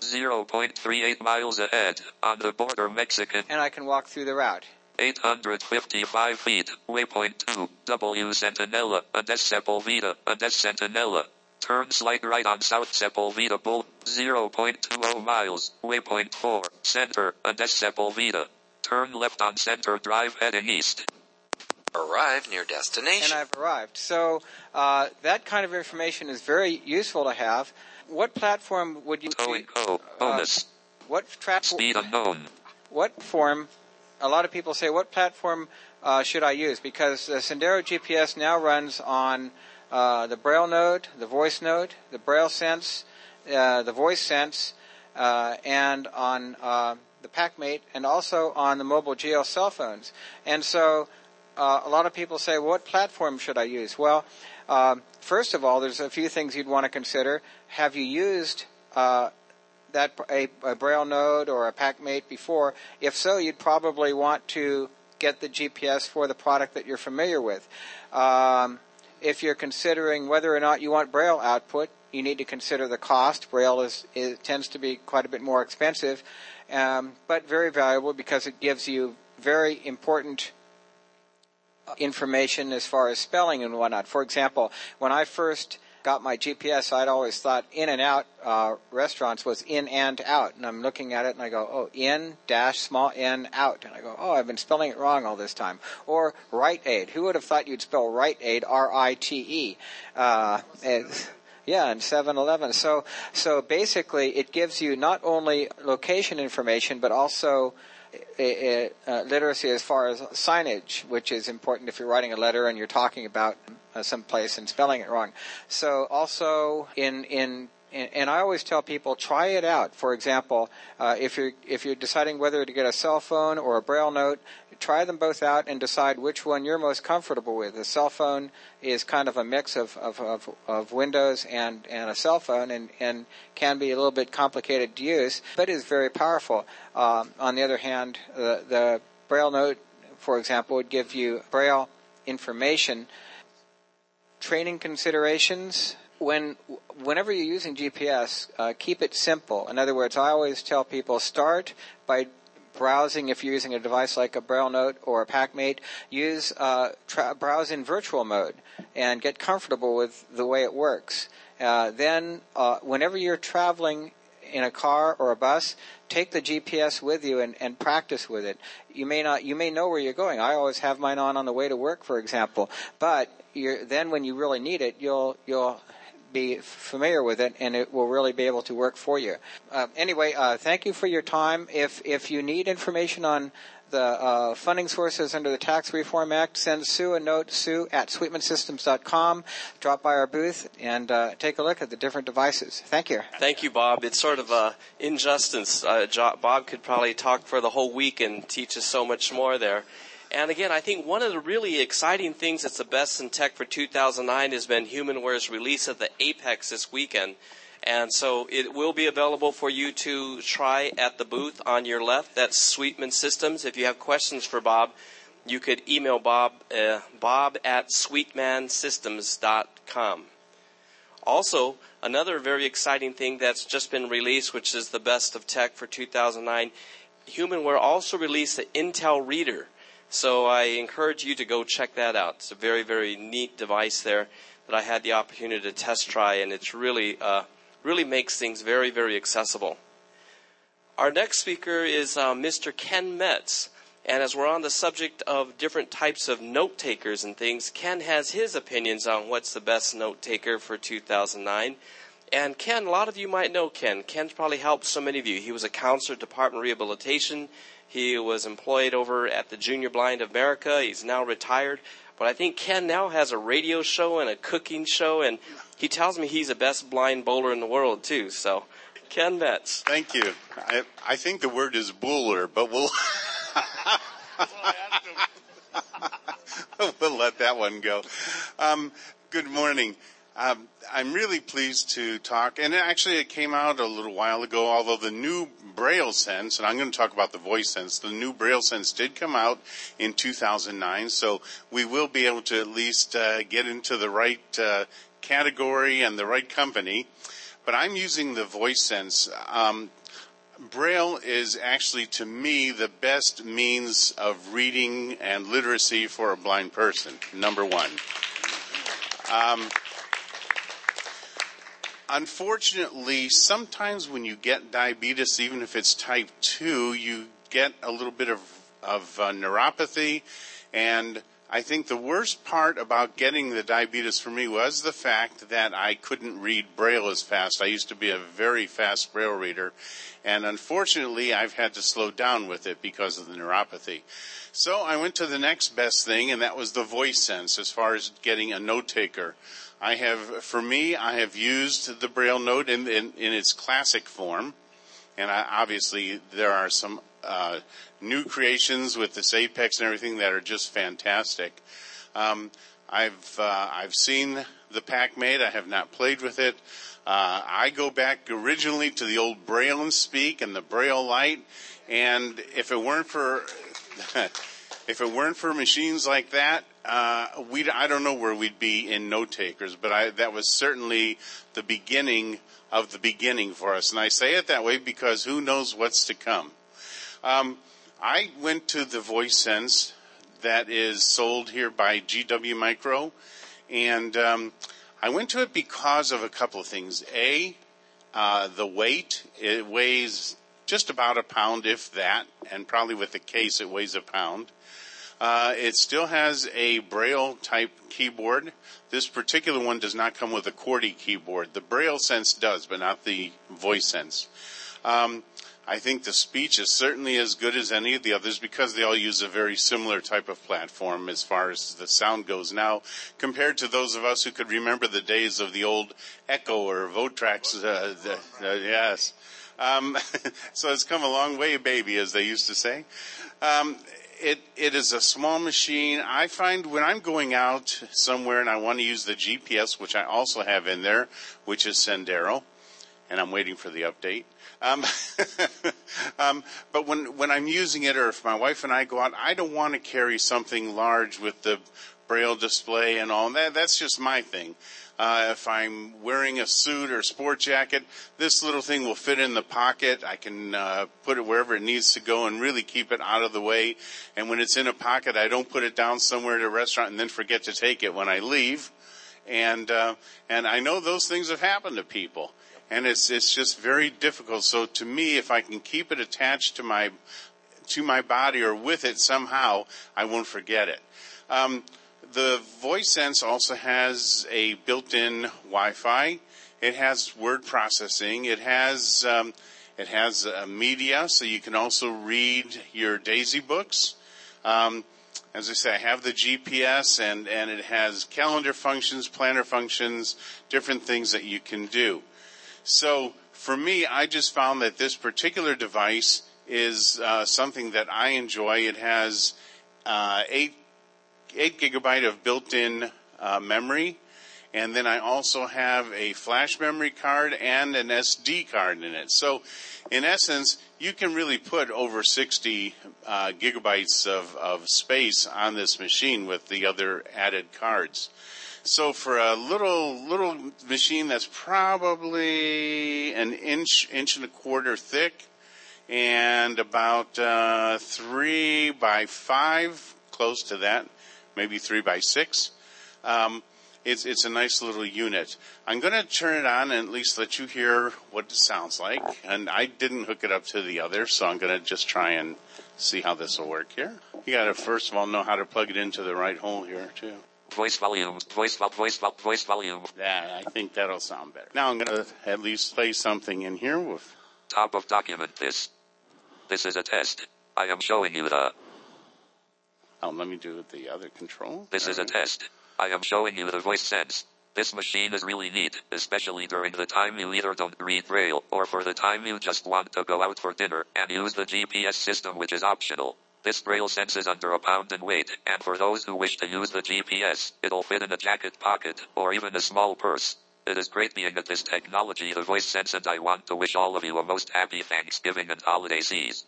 [SPEAKER 5] 0.38 miles ahead. On the border Mexican.
[SPEAKER 7] And I can walk through the route.
[SPEAKER 5] 855 feet. Waypoint 2. W Centinela. Ades Sepulveda. Ades Centinela. Turn slight right on South Sepulveda Bowl. 0.20 miles. Waypoint 4. Center. Ades Sepulveda. Turn left on Center Drive heading east.
[SPEAKER 8] Arrive near destination. and.
[SPEAKER 7] I've arrived. So uh, that kind of information is very useful to have. What platform would you?
[SPEAKER 5] Towing co. Bonus.
[SPEAKER 7] What trap?
[SPEAKER 5] Speed unknown.
[SPEAKER 7] What form? A lot of people say, what platform uh, should I use? Because the Sendero GPS now runs on uh, the Braille Note, the Voice Note, the Braille sense, uh, the voice sense, uh, and on uh, the PackMate, and also on the mobile Geo cell phones. And so uh, a lot of people say, well, what platform should I use? Well, um, first of all, there's a few things you'd want to consider. Have you used uh, that a, a Braille Note or a PackMate before? If so, you'd probably want to get the GPS for the product that you're familiar with. Um, if you're considering whether or not you want Braille output, you need to consider the cost. Braille is, is tends to be quite a bit more expensive, um, but very valuable because it gives you very important information as far as spelling and whatnot. For example, when I first got my GPS, I'd always thought in and out uh, restaurants was in and out, and I'm looking at it and I go, oh, in dash small n out, and I go, oh, I've been spelling it wrong all this time. Or right Aid. Who would have thought you'd spell right Aid R I T E? Uh, yeah, and 7-Eleven. So, so basically, it gives you not only location information, but also uh, literacy as far as signage, which is important if you're writing a letter and you're talking about uh, some place and spelling it wrong. So also in in and and I always tell people try it out. For example, uh, if you're if you're deciding whether to get a cell phone or a braille note, try them both out and decide which one you're most comfortable with. A cell phone is kind of a mix of of, of, of Windows and, and a cell phone, and, and can be a little bit complicated to use, but is very powerful. Um, on the other hand, the, the braille note, for example, would give you braille information training considerations when whenever you're using GPS, uh, keep it simple. In other words, I always tell people start by browsing if you're using a device like a Braille Note or a PackMate. Use uh, tra- browse in virtual mode and get comfortable with the way it works. Uh, then, uh, whenever you're traveling in a car or a bus, take the GPS with you and, and practice with it. You may not, you may know where you're going. I always have mine on on the way to work, for example. But then when you really need it, you'll, you'll be familiar with it and it will really be able to work for you. Uh, anyway, uh, thank you for your time. If, if you need information on the uh, funding sources under the Tax Reform Act, send Sue a note, sue at sweetmansystems.com. Drop by our booth and uh, take a look at the different devices. Thank you.
[SPEAKER 2] Thank you, Bob. It's sort of a injustice. Uh, Bob could probably talk for the whole week and teach us so much more there. And again, I think one of the really exciting things that's the best in tech for 2009 has been HumanWare's release of the Apex this weekend. And so it will be available for you to try at the booth on your left. That's Sweetman Systems. If you have questions for Bob, you could email Bob, uh, bob at sweetmansystems.com. Also, another very exciting thing that's just been released, which is the best of tech for 2009, HumanWare also released the Intel Reader. So I encourage you to go check that out. It's a very, very neat device there that I had the opportunity to test try, and it's really uh, really makes things very, very accessible. Our next speaker is uh, Mr. Ken Metz. And as we're on the subject of different types of note takers and things, Ken has his opinions on what's the best note taker for 2009. And Ken, a lot of you might know Ken. Ken's probably helped so many of you. He was a counselor at Department Rehabilitation. He was employed over at the Junior Blind of America. He's now retired. But I think Ken now has a radio show and a cooking show, and he tells me he's the best blind bowler in the world too. So, Ken Metz.
[SPEAKER 9] Thank you. I, I think the word is bowler, but we'll we'll let that one go. Um, good morning. Um, I'm really pleased to talk, and actually it came out a little while ago, although the new Braille Sense, and I'm going to talk about the voice sense, the new Braille Sense did come out in 2009, so we will be able to at least uh, get into the right uh, category and the right company. But I'm using the voice sense. Um, Braille is actually, to me, the best means of reading and literacy for a blind person, number one. Um, unfortunately, sometimes when you get diabetes, even if it's type 2, you get a little bit of, of uh, neuropathy. And I think the worst part about getting the diabetes for me was the fact that I couldn't read Braille as fast. I used to be a very fast Braille reader. And unfortunately, I've had to slow down with it because of the neuropathy. So I went to the next best thing, and that was the voice sense as far as getting a note taker. I have, for me, I have used the Braille note in, in, in its classic form, and I, obviously there are some uh, new creations with this Apex and everything that are just fantastic. Um, I've uh, I've seen the PacMate. I have not played with it. Uh, I go back originally to the old Braille and Speak and the Braille Lite, and if it weren't for if it weren't for machines like that, uh, we I don't know where we'd be in note takers, but I, that was certainly the beginning of the beginning for us. And I say it that way because who knows what's to come. Um, I went to the Voice Sense that is sold here by GW Micro, and um, I went to it because of a couple of things. A, uh, the weight. It weighs just about a pound, if that, and probably with the case it weighs a pound. Uh, it still has a Braille type keyboard. This particular one does not come with a QWERTY keyboard. The Braille Sense does, but not the Voice Sense. Um, I think the speech is certainly as good as any of the others because they all use a very similar type of platform as far as the sound goes now, compared to those of us who could remember the days of the old Echo or Votrax. Uh, the, uh, yes. Um, so it's come a long way, baby, as they used to say. Um, it it is a small machine. I find when I'm going out somewhere and I want to use the GPS, which I also have in there, which is Sendero, and I'm waiting for the update. Um, um, but when when I'm using it, or if my wife and I go out, I don't want to carry something large with the braille display and all that. That's just my thing. Uh, if I'm wearing a suit or sport jacket, this little thing will fit in the pocket. I can uh, put it wherever it needs to go and really keep it out of the way. And when it's in a pocket, I don't put it down somewhere at a restaurant and then forget to take it when I leave. and uh, and I know those things have happened to people, and it's it's just very difficult. So to me, if I can keep it attached to my to my body or with it somehow, I won't forget it. Um, the VoiceSense also has a built-in Wi-Fi. It has word processing. It has um, it has uh, media, so you can also read your Daisy books. Um, as I say, I have the GPS and, and it has calendar functions, planner functions, different things that you can do. So for me, I just found that this particular device is uh, something that I enjoy. It has uh, eight eight gigabyte of built-in uh, memory, and then I also have a flash memory card and an SD card in it. So, in essence, you can really put over 60 uh, gigabytes of, of space on this machine with the other added cards. So for a little little machine that's probably an inch inch and a quarter thick, and about uh, three by five, close to that, maybe three by six. Um, it's it's a nice little unit. I'm going to turn it on and at least let you hear what it sounds like. And I didn't hook it up to the other, so I'm going to just try and see how this will work here. You got to first of all know how to plug it into the right hole here too.
[SPEAKER 5] Voice volume, voice volume, voice volume, voice volume.
[SPEAKER 9] Yeah, I think that'll sound better. Now I'm going to at least play something in here with.
[SPEAKER 5] Top of document this. This is a test. I am showing you the.
[SPEAKER 9] Oh, let me do it the other control.
[SPEAKER 5] This is a test. I am showing you the voice sense. This machine is really neat, especially during the time you either don't read Braille or for the time you just want to go out for dinner and use the GPS system which is optional. This Braille sense is under a pound in weight, and for those who wish to use the GPS, it'll fit in a jacket pocket or even a small purse. It is great being at this technology, the voice sense, and I want to wish all of you a most happy Thanksgiving and holiday season.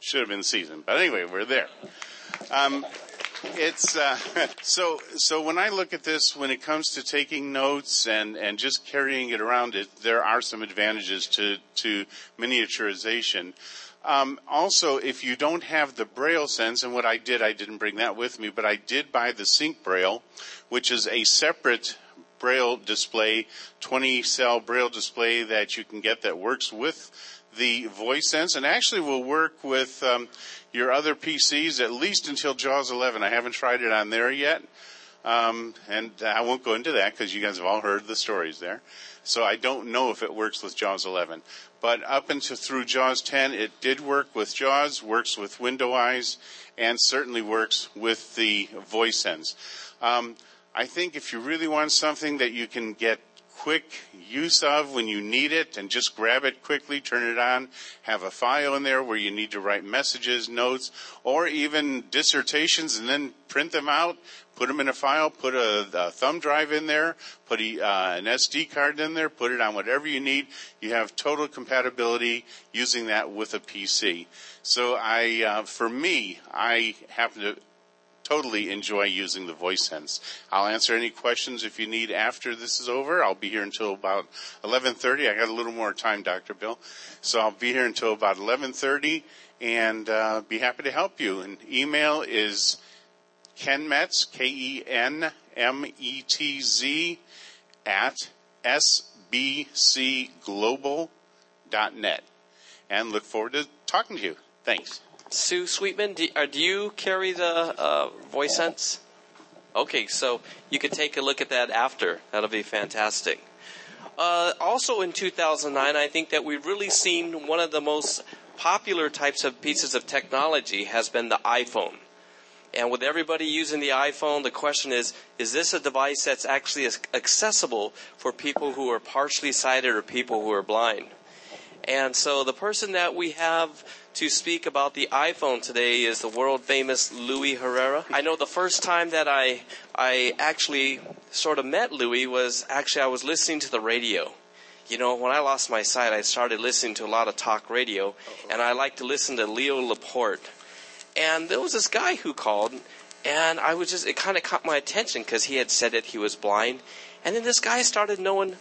[SPEAKER 9] Should have been season, but anyway, we're there. Um, it's uh, so so when I look at this, when it comes to taking notes and and just carrying it around, it there are some advantages to to miniaturization. Um, also, if you don't have the Braille sense, and what I did, I didn't bring that with me, but I did buy the Sync Braille, which is a separate Braille display, 20 cell Braille display that you can get that works with the voice sense and actually will work with um, your other PCs at least until JAWS 11. I haven't tried it on there yet. Um, and I won't go into that because you guys have all heard the stories there. So I don't know if it works with JAWS 11. But up until through JAWS 10, it did work with JAWS, works with Window Eyes, and certainly works with the voice sense. Um, I think if you really want something that you can get quick use of when you need it and just grab it quickly, turn it on, have a file in there where you need to write messages, notes, or even dissertations and then print them out, put them in a file, put a, a thumb drive in there, put a, uh, an SD card in there, put it on whatever you need. You have total compatibility using that with a PC. So I, uh, for me, I happen to totally enjoy using the voice sense. I'll answer any questions if you need after this is over. I'll be here until about 11:30. I got a little more time, Dr. Bill, so I'll be here until about 11:30 and uh, be happy to help you. And email is Ken Metz, K-E-N-M-E-T-Z at sbcglobal.net. And look forward to talking to you. Thanks.
[SPEAKER 2] Sue Sweetman, do, do you carry the uh, voice sense? Okay, so you could take a look at that after. That'll be fantastic. Uh, also in 2009, I think that we've really seen one of the most popular types of pieces of technology has been the iPhone. And with everybody using the iPhone, the question is, is this a device that's actually accessible for people who are partially sighted or people who are blind? And so the person that we have to speak about the iPhone today is the world famous Louis Herrera. I know the first time that I I actually sort of met Louis was actually I was listening to the radio. You know, when I lost my sight, I started listening to a lot of talk radio, and I like to listen to Leo Laporte. And there was this guy who called, and I was just, it kind of caught my attention because he had said that he was blind. And then this guy started knowing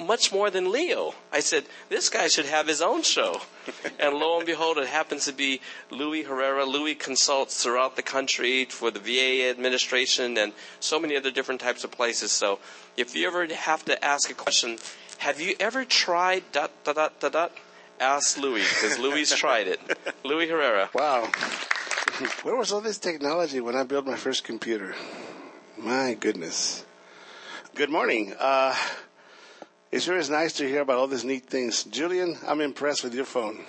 [SPEAKER 2] much more than Leo. I said, this guy should have his own show. and lo and behold, it happens to be Louis Herrera. Louis consults throughout the country for the VA administration and so many other different types of places. So if you ever have to ask a question, have you ever tried dot dot dot dot dot? Ask Louis because Louis tried it. Louis Herrera.
[SPEAKER 10] Wow. Where was all this technology when I built my first computer? My goodness. Good morning. Uh, it sure is nice to hear about all these neat things. Julian, I'm impressed with your phone.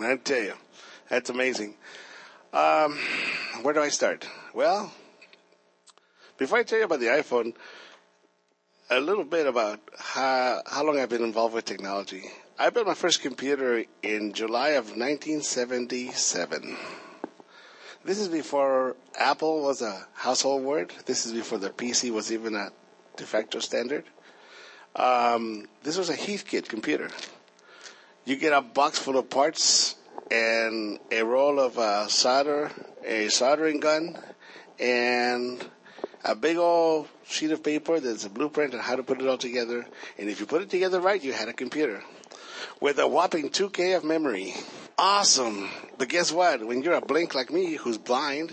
[SPEAKER 10] I tell you, that's amazing. Um, where do I start? Well, before I tell you about the iPhone, a little bit about how, how long I've been involved with technology. I built my first computer in July of 1977. This is before Apple was a household word. This is before the PC was even a de facto standard. Um, this was a Heathkit computer. You get a box full of parts and a roll of uh, solder, a soldering gun, and a big old sheet of paper that's a blueprint on how to put it all together. And if you put it together right, you had a computer with a whopping 2K of memory. Awesome. But guess what? When you're a blink like me who's blind,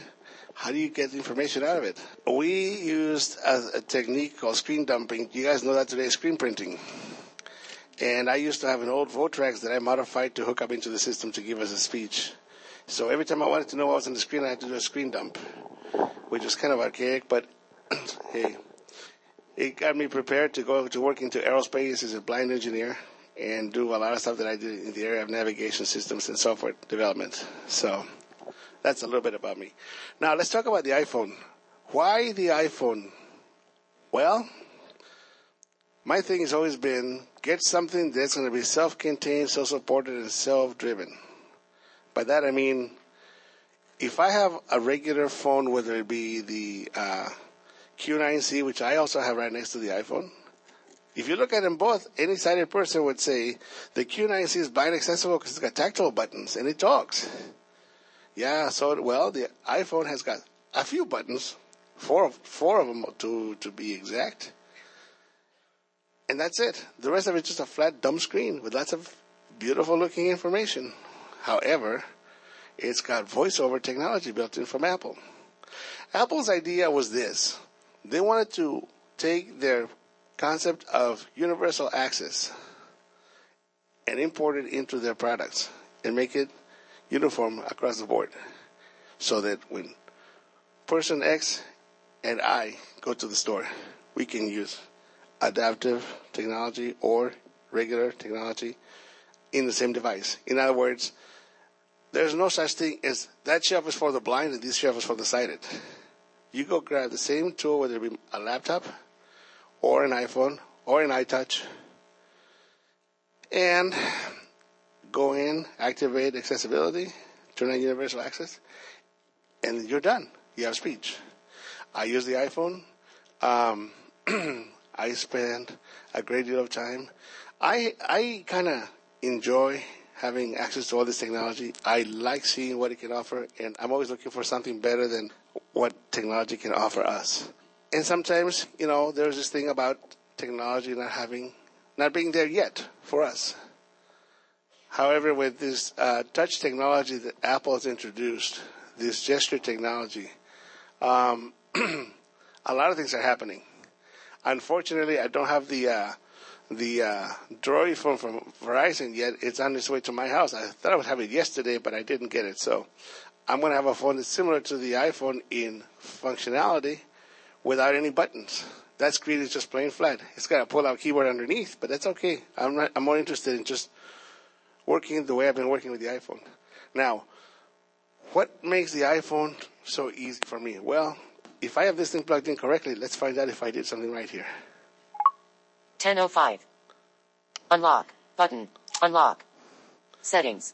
[SPEAKER 10] how do you get information out of it? We used a, a technique called screen dumping. You guys know that today, screen printing. And I used to have an old Votrax that I modified to hook up into the system to give us a speech. So every time I wanted to know what was on the screen, I had to do a screen dump, which was kind of archaic, but hey, it got me prepared to go to work into aerospace as a blind engineer and do a lot of stuff that I did in the area of navigation systems and software development. So that's a little bit about me. Now let's talk about the iPhone. Why the iPhone? Well, my thing has always been get something that's going to be self-contained, self-supported, and self-driven. By that I mean, if I have a regular phone, whether it be the uh, Q9C, which I also have right next to the iPhone, if you look at them both, any sighted person would say the Q9C is blind accessible because it's got tactile buttons and it talks. Yeah, so well, the iPhone has got a few buttons, four four of them to to be exact, and that's it. The rest of it's just a flat, dumb screen with lots of beautiful looking information. However, it's got voiceover technology built in from Apple. Apple's idea was this: they wanted to take their concept of universal access and import it into their products and make it uniform across the board so that when person X and I go to the store, we can use adaptive technology or regular technology in the same device. In other words, there's no such thing as that shelf is for the blind and this shelf is for the sighted. You go grab the same tool, whether it be a laptop or an iPhone or an iTouch, and go in, activate accessibility, turn on universal access, and you're done. You have speech. I use the iPhone. Um, I spend a great deal of time. I I kind of enjoy having access to all this technology. I like seeing what it can offer, and I'm always looking for something better than what technology can offer us. And sometimes, you know, there's this thing about technology not having, not being there yet for us. However, with this uh, touch technology that Apple has introduced, this gesture technology, um, a lot of things are happening. Unfortunately, I don't have the uh, the uh, Droid phone from Verizon yet. It's on its way to my house. I thought I would have it yesterday, but I didn't get it. So I'm going to have a phone that's similar to the iPhone in functionality without any buttons. That screen is just plain flat. It's got a pull-out keyboard underneath, but that's okay. I'm not, I'm more interested in just working the way I've been working with the iPhone. Now, what makes the iPhone so easy for me? Well, if I have this thing plugged in correctly, let's find out if I did something right here.
[SPEAKER 6] 1005. Unlock. Button. Unlock. Settings.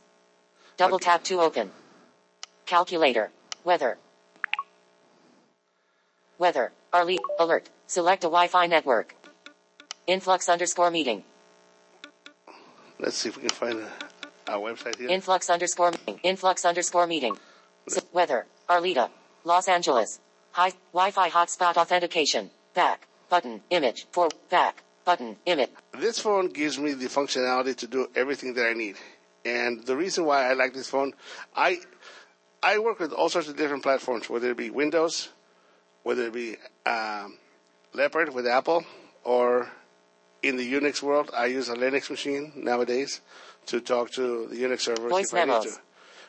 [SPEAKER 6] Double
[SPEAKER 10] Okay.
[SPEAKER 6] tap to open. Calculator. Weather. Weather. Arlie. Alert. Select a Wi-Fi network. Influx underscore meeting.
[SPEAKER 10] Let's see if we can find a, a website here.
[SPEAKER 6] Influx underscore meeting. Influx underscore meeting. Weather. Arleta. Los Angeles. Hi. Wi-Fi hotspot authentication. Back. Button. Image. For. Back. Button. Image.
[SPEAKER 10] This phone gives me the functionality to do everything that I need. And the reason why I like this phone, I I work with all sorts of different platforms, whether it be Windows, whether it be um, Leopard with Apple, or in the Unix world, I use a Linux machine nowadays to talk to the Unix servers
[SPEAKER 6] Voice
[SPEAKER 10] if I need
[SPEAKER 6] memos.
[SPEAKER 10] to.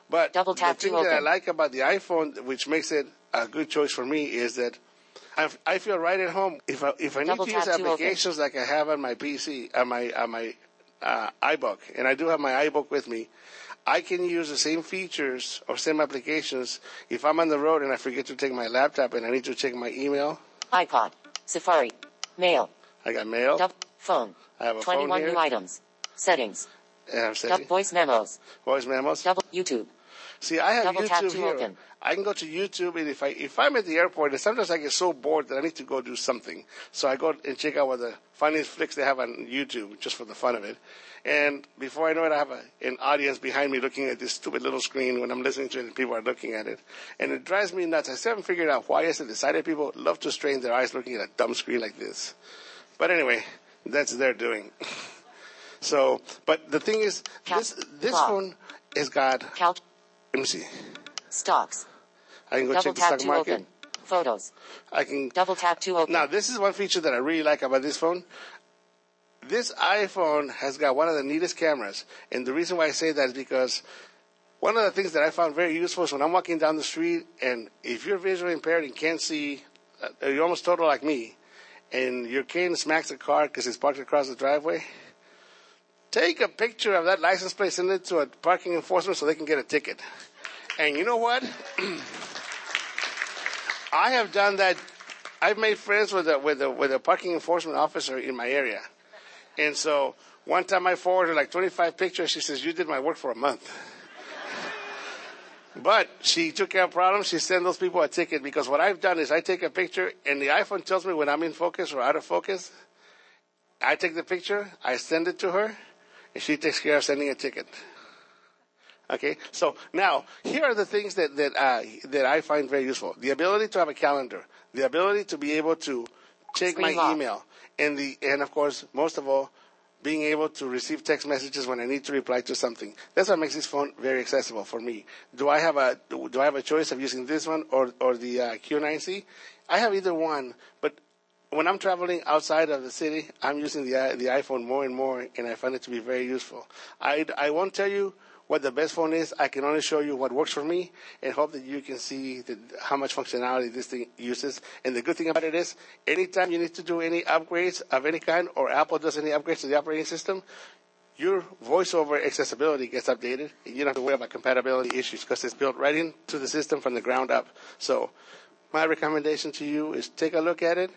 [SPEAKER 10] But
[SPEAKER 6] Double tap
[SPEAKER 10] the thing that I like about the iPhone, which makes it a good choice for me, is that I, I feel right at home. If I if I need to use applications like I have on my PC, on my on my uh, iBook, and I do have my iBook with me, I can use the same features or same applications if I'm on the road and I forget to take my laptop and I need to check my email.
[SPEAKER 6] iPod. Safari. Mail.
[SPEAKER 10] I got mail.
[SPEAKER 6] Phone.
[SPEAKER 10] I have a phone
[SPEAKER 6] 21
[SPEAKER 10] here.
[SPEAKER 6] new items. Settings.
[SPEAKER 10] And I'm saying
[SPEAKER 6] Voice memos.
[SPEAKER 10] voice memos.
[SPEAKER 6] Double. YouTube.
[SPEAKER 10] See, I have
[SPEAKER 6] Double
[SPEAKER 10] YouTube here.
[SPEAKER 6] open.
[SPEAKER 10] I can go to YouTube, and if I if I'm at the airport, and sometimes I get so bored that I need to go do something, so I go and check out what the funniest flicks they have on YouTube, just for the fun of it. And before I know it, I have a, an audience behind me looking at this stupid little screen when I'm listening to it, and people are looking at it, and it drives me nuts. I still haven't figured out why is it the sighted people love to strain their eyes looking at a dumb screen like this. But anyway, that's their doing. so, but the thing is,
[SPEAKER 6] Cal-
[SPEAKER 10] this this phone has got.
[SPEAKER 6] Cal.
[SPEAKER 10] Let me see.
[SPEAKER 6] Stocks.
[SPEAKER 10] I can go
[SPEAKER 6] Double
[SPEAKER 10] check the stock
[SPEAKER 6] to
[SPEAKER 10] market.
[SPEAKER 6] open. Photos.
[SPEAKER 10] I can.
[SPEAKER 6] Double tap to open.
[SPEAKER 10] Now, this is one feature that I really like about this phone. This iPhone has got one of the neatest cameras, and the reason why I say that is because one of the things that I found very useful is when I'm walking down the street, and if you're visually impaired and can't see, uh, you're almost total like me, and your cane smacks a car because it's parked across the driveway. Take a picture of that license plate, send it to a parking enforcement so they can get a ticket. And you know what? I have done that. I've made friends with a with a with a parking enforcement officer in my area, and so one time I forwarded like 25 pictures. She says, "You did my work for a month." But she took care of problems. She sent those people a ticket because what I've done is I take a picture and the iPhone tells me when I'm in focus or out of focus. I take the picture, I send it to her, and she takes care of sending a ticket. Okay, so now here are the things that that uh, that I find very useful: the ability to have a calendar, the ability to be able to check
[SPEAKER 6] Screen
[SPEAKER 10] my
[SPEAKER 6] lock.
[SPEAKER 10] email, and the and of course, most of all, being able to receive text messages when I need to reply to something. That's what makes this phone very accessible for me. Do I have a do I have a choice of using this one or or the uh, Q9C? I have either one, but when I'm traveling outside of the city, I'm using the i- the iPhone more and more, and I find it to be very useful. I I won't tell you what the best phone is. I can only show you what works for me, and hope that you can see the, how much functionality this thing uses. And the good thing about it is, anytime you need to do any upgrades of any kind, or Apple does any upgrades to the operating system, your voiceover accessibility gets updated, and you don't have to worry about compatibility issues because it's built right into the system from the ground up. So, my recommendation to you is take a look at it.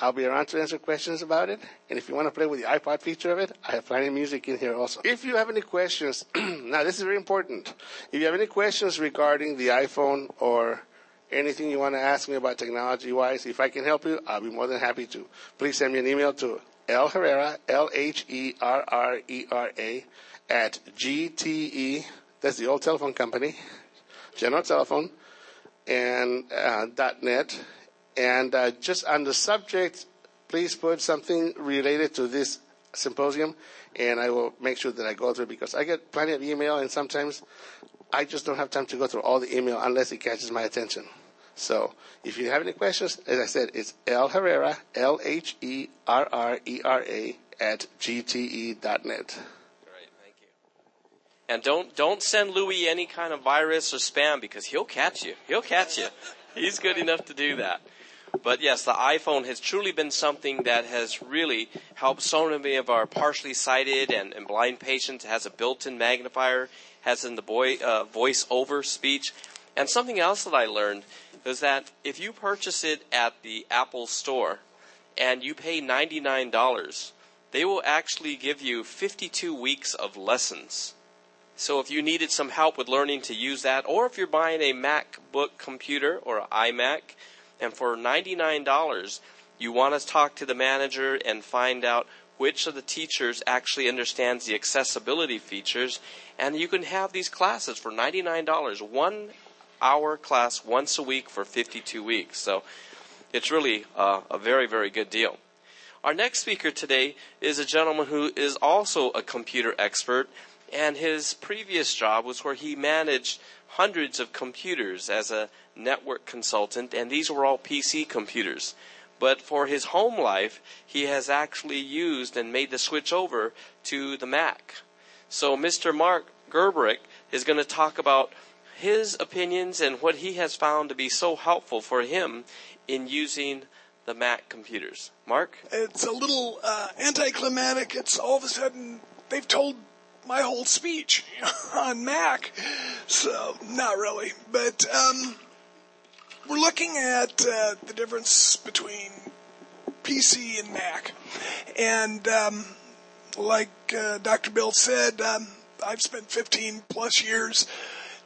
[SPEAKER 10] I'll be around to answer questions about it. And if you want to play with the iPod feature of it, I have plenty of music in here also. If you have any questions, now this is very important. If you have any questions regarding the iPhone or anything you want to ask me about technology wise, if I can help you, I'll be more than happy to. Please send me an email to L Herrera, L H E R R E R A, at GTE, that's the old telephone company, General Telephone, and uh, .net. And uh, just on the subject, please put something related to this symposium, and I will make sure that I go through because I get plenty of email, and sometimes I just don't have time to go through all the email unless it catches my attention. So if you have any questions, as I said, it's L Herrera, L H E R R E R A, at gte.net.
[SPEAKER 2] Great, thank you. And don't don't send Louis any kind of virus or spam because he'll catch you. He'll catch you. He's good enough to do that. But yes, the iPhone has truly been something that has really helped so many of our partially sighted and, and blind patients. It has a built-in magnifier, has in the boy uh, voice over speech, and something else that I learned is that if you purchase it at the Apple Store and you pay ninety nine dollars, they will actually give you fifty two weeks of lessons. So if you needed some help with learning to use that, or if you're buying a MacBook computer or an iMac, and for $99, you want to talk to the manager and find out which of the teachers actually understands the accessibility features, and you can have these classes for $99, one hour class once a week for 52 weeks. So it's really uh, a very, very good deal. Our next speaker today is a gentleman who is also a computer expert, and his previous job was where he managed hundreds of computers as a network consultant, and these were all PC computers. But for his home life, he has actually used and made the switch over to the Mac. So Mr. Mark Gerberick is going to talk about his opinions and what he has found to be so helpful for him in using the Mac computers. Mark?
[SPEAKER 11] It's a little uh, anticlimactic. It's all of a sudden they've told my whole speech on Mac, so not really. But um, we're looking at uh, the difference between PC and Mac, and um, like uh, Dr. Bill said, um, I've spent 15 plus years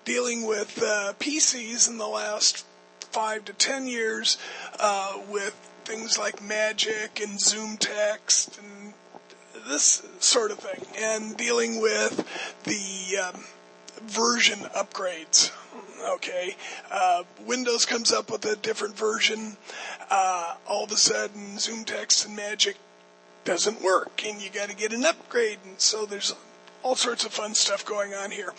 [SPEAKER 11] dealing with uh, PCs in the last five to 10 years uh, with things like Magic and Zoom Text and this sort of thing, and dealing with the um, version upgrades. Okay, uh, Windows comes up with a different version. Uh, all of a sudden, Zoom Text and Magic doesn't work, and you got to get an upgrade. And so there's all sorts of fun stuff going on here.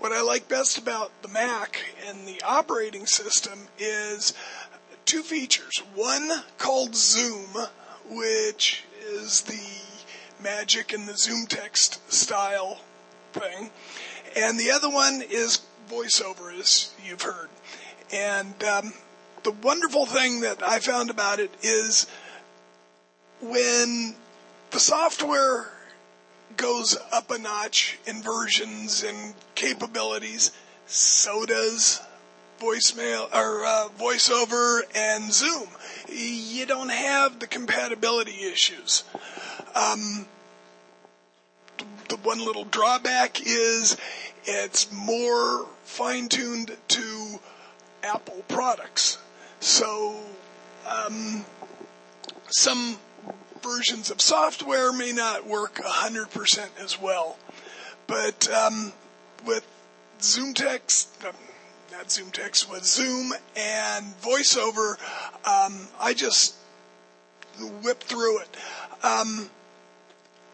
[SPEAKER 11] What I like best about the Mac and the operating system is two features. One called Zoom, which is the Magic and the Zoom Text style thing. And the other one is VoiceOver, as you've heard. And um, the wonderful thing that I found about it is when the software goes up a notch in versions and capabilities, so does voicemail or uh, voiceover and Zoom. You don't have the compatibility issues. Um, the one little drawback is it's more fine tuned to Apple products. So, um, some versions of software may not work 100% as well. But um, with Zoom Text, um, not Zoom Text, with Zoom and VoiceOver, um, I just whip through it.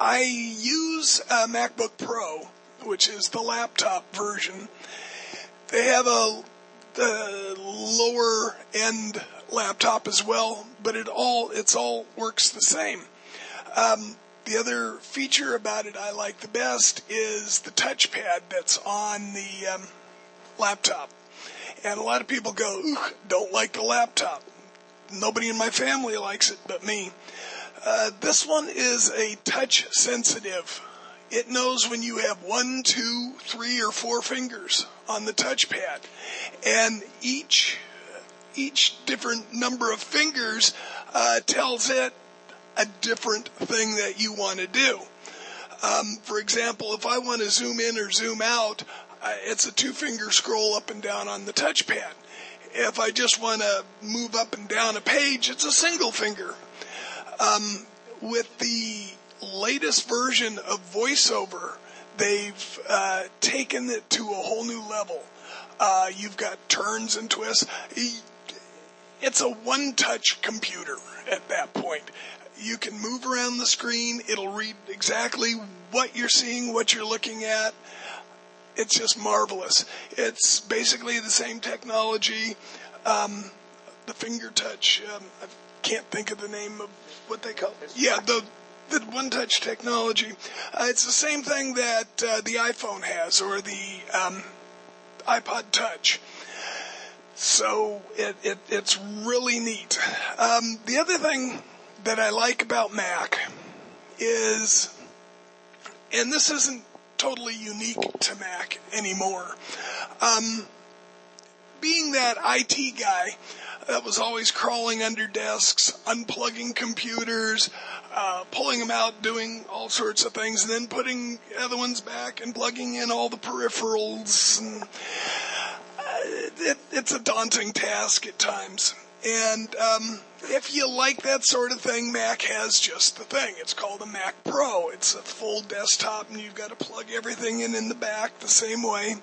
[SPEAKER 11] I use a MacBook Pro, which is the laptop version. They have a the lower end laptop as well, but it all it's all works the same. Um, the other feature about it I like the best is the touchpad that's on the um, laptop. And a lot of people go, don't like the laptop. Nobody in my family likes it but me. Uh, this one is a touch sensitive. It knows when you have one, two, three, or four fingers on the touchpad. And each each different number of fingers uh, tells it a different thing that you want to do. Um, for example, if I want to zoom in or zoom out, uh, it's a two finger scroll up and down on the touchpad. If I just want to move up and down a page, it's a single finger. Um, with the latest version of VoiceOver, they've uh, taken it to a whole new level. Uh, you've got turns and twists it's a one touch computer at that point. You can move around the screen. It'll read exactly what you're seeing, what you're looking at. It's just marvelous. It's basically the same technology. Um, the finger touch. Um, I can't think of the name of what they call it. Yeah, the the one touch technology. Uh, it's the same thing that uh, the iPhone has or the um, iPod Touch. So it, it, it's really neat. Um, the other thing that I like about Mac is, and this isn't totally unique to Mac anymore. Um, being that IT guy that was always crawling under desks, unplugging computers, uh, pulling them out, doing all sorts of things, and then putting other ones back and plugging in all the peripherals and it, it's a daunting task at times. And um, if you like that sort of thing, Mac has just the thing. It's called a Mac Pro. It's a full desktop, and you've got to plug everything in in the back the same way.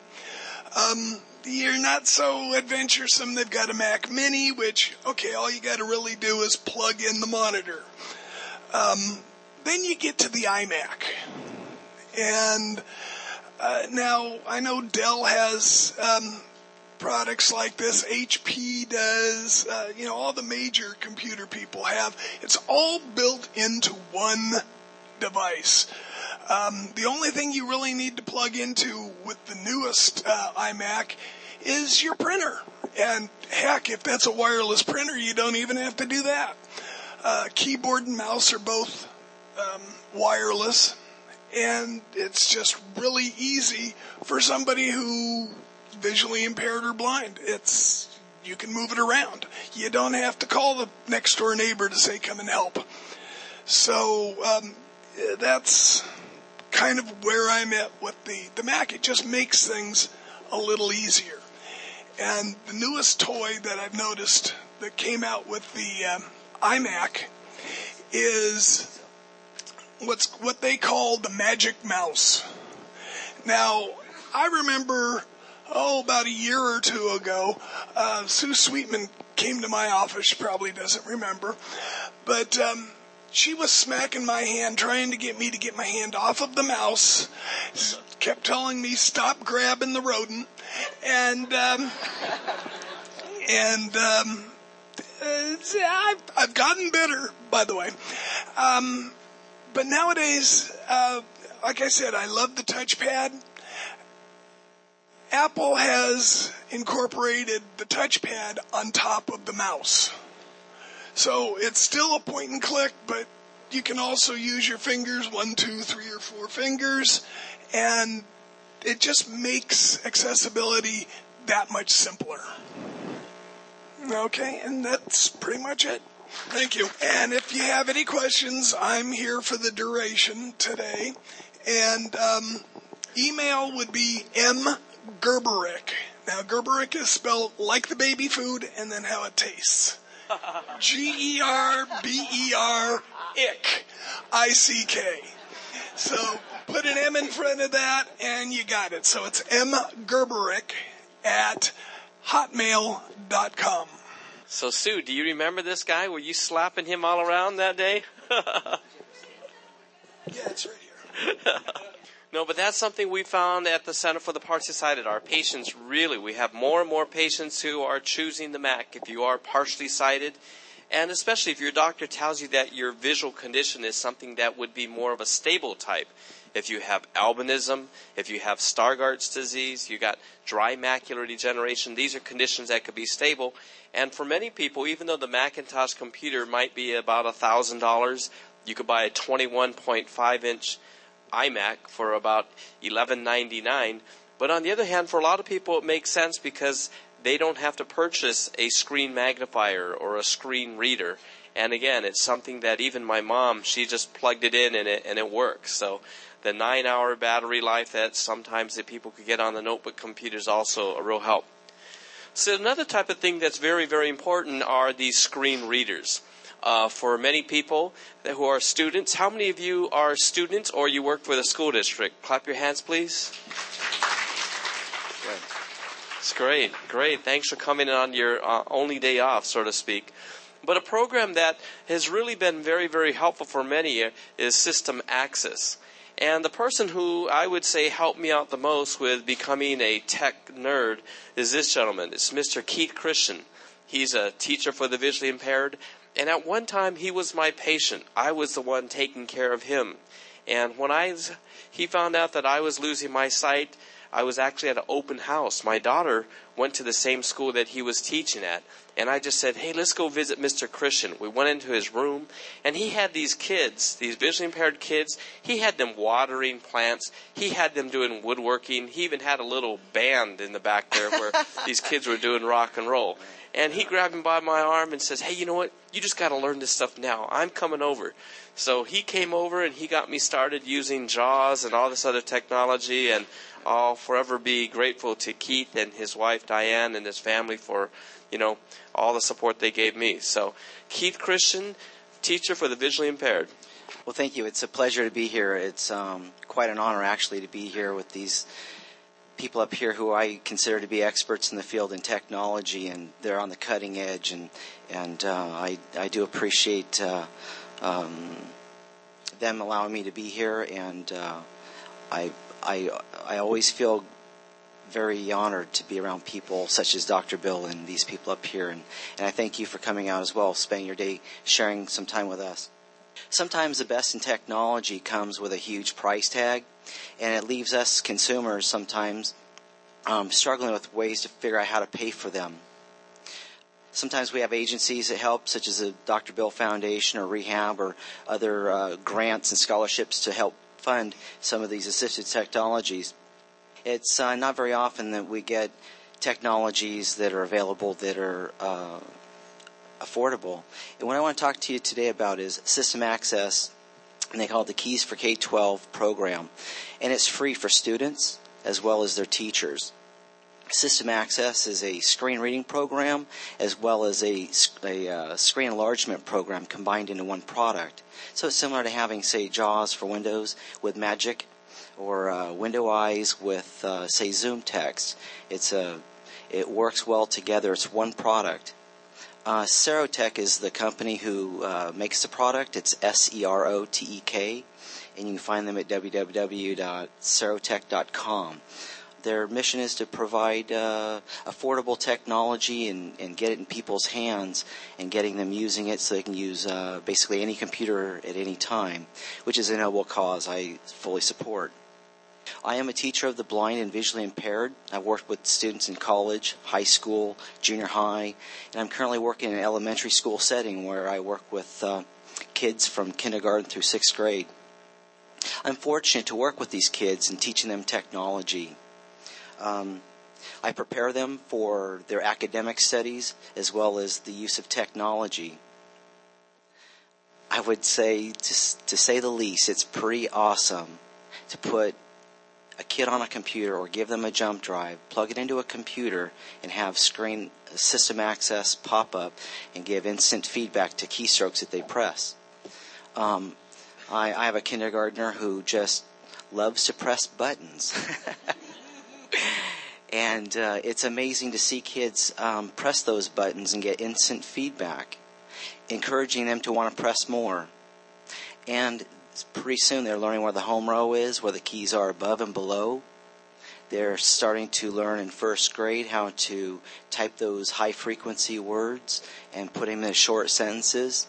[SPEAKER 11] Um, you're not so adventuresome. They've got a Mac Mini, which okay, all you got to really do is plug in the monitor. Um, then you get to the iMac. And uh, now I know Dell has um, products like this. HP does. Uh, you know, all the major computer people have. It's all built into one device. Um, the only thing you really need to plug into with the newest uh, iMac is your printer. And heck, if that's a wireless printer, you don't even have to do that. Uh, keyboard and mouse are both um, wireless, and it's just really easy for somebody who visually impaired or blind. It's you can move it around. You don't have to call the next door neighbor to say come and help. So um, that's kind of where I'm at with the the Mac. It just makes things a little easier. And the newest toy that I've noticed that came out with the um, iMac is what's what they call the Magic Mouse. Now, I remember oh about a year or two ago, uh, Sue Sweetman came to my office. She probably doesn't remember, but um, she was smacking my hand, trying to get me to get my hand off of the mouse. Kept telling me stop grabbing the rodent, and um, and um, I've, I've gotten better, by the way. Um, but nowadays, uh, like I said, I love the touchpad. Apple has incorporated the touchpad on top of the mouse. So it's still a point and click, but you can also use your fingers, one, two, three, or four fingers, and it just makes accessibility that much simpler. Okay, and that's pretty much it. Thank you. And if you have any questions, I'm here for the duration today. And um, email would be m Gerberick. Now Gerberick is spelled like the baby food and then how it tastes. G E R B E R ick I C K. So put an M in front of that and you got it. So it's M Gerberick at hotmail.com.
[SPEAKER 2] So, Sue, do you remember this guy? Were you slapping him all around that day?
[SPEAKER 11] yeah, it's right here.
[SPEAKER 2] no, but that's something we found at the Center for the Partially Sighted. Our patients really, we have more and more patients who are choosing the Mac. If you are partially sighted, and especially if your doctor tells you that your visual condition is something that would be more of a stable type. If you have albinism, if you have Stargardt's disease, you got dry macular degeneration, these are conditions that could be stable. And for many people, even though the Macintosh computer might be about $1,000, you could buy a 21.5 inch iMac for about $11.99. But on the other hand, for a lot of people, it makes sense because they don't have to purchase a screen magnifier or a screen reader. And again, it's something that even my mom, she just plugged it in and it, and it works. So the nine hour battery life that sometimes that people could get on the notebook computer is also a real help. So another type of thing that's very, very important are these screen readers. Uh, for many people who are students, how many of you are students or you work for the school district? Clap your hands, please. Good. It's great, great. Thanks for coming on your uh, only day off, so to speak. But a program that has really been very, very helpful for many is System Access. And the person who I would say helped me out the most with becoming a tech nerd is this gentleman. It's Mr. Keith Christian. He's a teacher for the visually impaired. And at one time, he was my patient. I was the one taking care of him. And when I, he found out that I was losing my sight, I was actually at an open house. My daughter went to the same school that he was teaching at. And I just said, hey, let's go visit Mr. Christian. We went into his room, and he had these kids, these visually impaired kids. He had them watering plants. He had them doing woodworking. He even had a little band in the back there where these kids were doing rock and roll. And he grabbed me by my arm and says, hey, you know what? You just got to learn this stuff now. I'm coming over. So he came over and he got me started using JAWS and all this other technology and I'll forever be grateful to Keith and his wife Diane and his family for, you know, all the support they gave me. So, Keith Christian, teacher for the visually impaired.
[SPEAKER 12] Well, thank you. It's a pleasure to be here. It's um, quite an honor, actually, to be here with these people up here who I consider to be experts in the field in technology, and they're on the cutting edge. And and uh, I I do appreciate uh, um, them allowing me to be here, and uh, I I I always feel very honored to be around people such as Dr. Bill and these people up here, and, and I thank you for coming out as well, spending your day sharing some time with us. Sometimes the best in technology comes with a huge price tag, and it leaves us consumers sometimes um, struggling with ways to figure out how to pay for them. Sometimes we have agencies that help, such as the Dr. Bill Foundation or Rehab or other uh, grants and scholarships to help fund some of these assisted technologies. It's uh, not very often that we get technologies that are available that are uh, affordable. And what I want to talk to you today about is system access, and they call it the Keys for K 12 program. And it's free for students as well as their teachers. System Access is a screen reading program as well as a, a uh, screen enlargement program combined into one product. So it's similar to having, say, JAWS for Windows with Magic or uh, Window Eyes with, uh, say, ZoomText. It's a, it works well together. It's one product. Uh, Serotek is the company who uh, makes the product. It's S E R O T E K, and you can find them at www.serotek.com. Their mission is to provide uh, affordable technology and, and, get it in people's hands and getting them using it so they can use uh, basically any computer at any time, which is a noble cause I fully support. I am a teacher of the blind and visually impaired. I've worked with students in college, high school, junior high, and I'm currently working in an elementary school setting where I work with uh, kids from kindergarten through sixth grade. I'm fortunate to work with these kids and teaching them technology. Um, I prepare them for their academic studies as well as the use of technology. I would say, to, to say the least, it's pretty awesome to put a kid on a computer or give them a jump drive, plug it into a computer, and have screen system access pop up and give instant feedback to keystrokes that they press. Um, I, I have a kindergartner who just loves to press buttons. and uh, it's amazing to see kids um, press those buttons and get instant feedback, encouraging them to want to press more. And pretty soon they're learning where the home row is, where the keys are above and below. They're starting to learn in first grade how to type those high frequency words and put them in short sentences.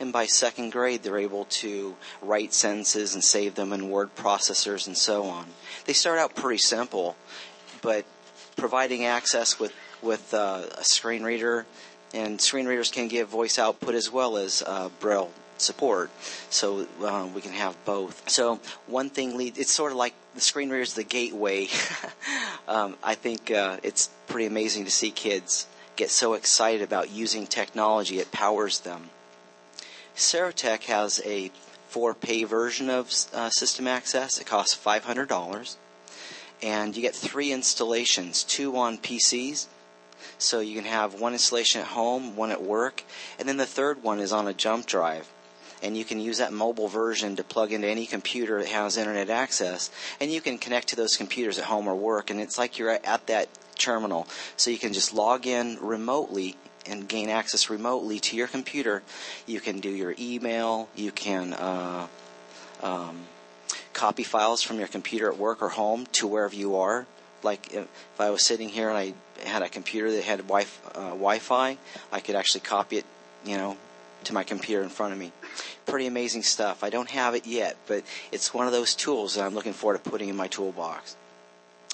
[SPEAKER 12] And by second grade, they're able to write sentences and save them in word processors and so on. They start out pretty simple, but providing access with, with uh, a screen reader, and screen readers can give voice output as well as uh, Braille support, so uh, we can have both. So one thing leads, it's sort of like the screen reader is the gateway. um, I think uh, it's pretty amazing to see kids get so excited about using technology. It powers them. Serotek has a four-pay version of uh, System Access. It costs $500, and you get three installations: two on PCs. So you can have one installation at home, one at work, and then the third one is on a jump drive and you can use that mobile version to plug into any computer that has internet access, and you can connect to those computers at home or work, and it's like you're at that terminal. So you can just log in remotely and gain access remotely to your computer. You can do your email, you can uh, um, copy files from your computer at work or home to wherever you are. Like if, I was sitting here and I had a computer that had wi- uh, Wi-Fi, I could actually copy it, you know, to my computer in front of me. Pretty amazing stuff. I don't have it yet, but it's one of those tools that I'm looking forward to putting in my toolbox.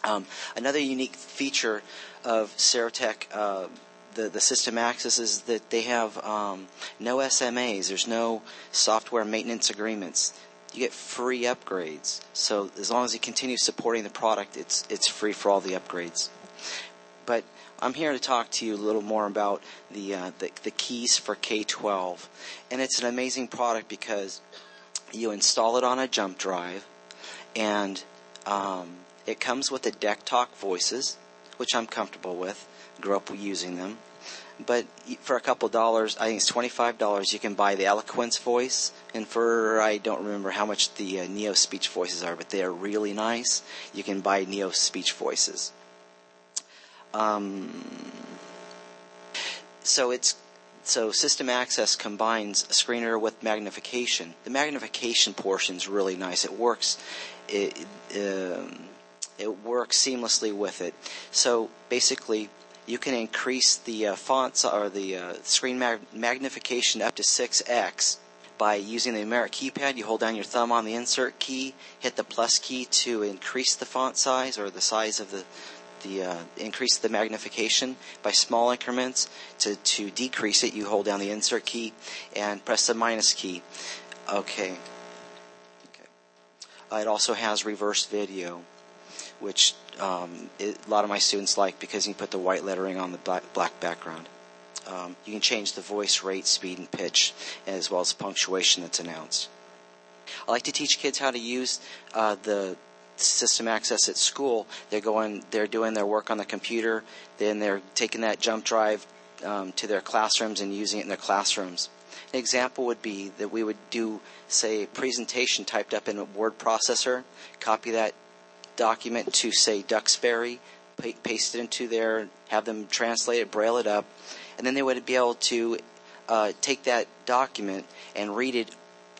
[SPEAKER 12] Um, another unique feature of Serotek, uh, the, the system access, is that they have um, no SMAs. There's no software maintenance agreements. You get free upgrades. So as long as you continue supporting the product, it's it's free for all the upgrades. But I'm here to talk to you a little more about the, uh, the, the keys for K12, and it's an amazing product because you install it on a jump drive, and um, it comes with the DECtalk voices, which I'm comfortable with. Grew up using them, but for a couple dollars, I think it's twenty five dollars, you can buy the Eloquence voice, and for I don't remember how much the uh, NeoSpeech voices are, but they are really nice. You can buy NeoSpeech voices. Um, so it's so system access combines a screener with magnification. The magnification portion is really nice. It works. It, um, it works seamlessly with it. So basically, you can increase the uh, fonts or the uh, screen mag- magnification up to 6x by using the numeric keypad. You hold down your thumb on the insert key, hit the plus key to increase the font size or the size of the the uh, increase the magnification by small increments. To to decrease it, you hold down the insert key and press the minus key. Okay. Okay. Uh, it also has reverse video, which um, it, a lot of my students like because you can put the white lettering on the black, black background. Um, you can change the voice rate, speed, and pitch, as well as punctuation that's announced. I like to teach kids how to use uh, the system access at school. They're going, they're doing their work on the computer, then they're taking that jump drive um, to their classrooms and using it in their classrooms. An example would be that we would do, say, a presentation typed up in a word processor, copy that document to, say, Duxbury, paste it into there, have them translate it, braille it up, and then they would be able to uh, take that document and read it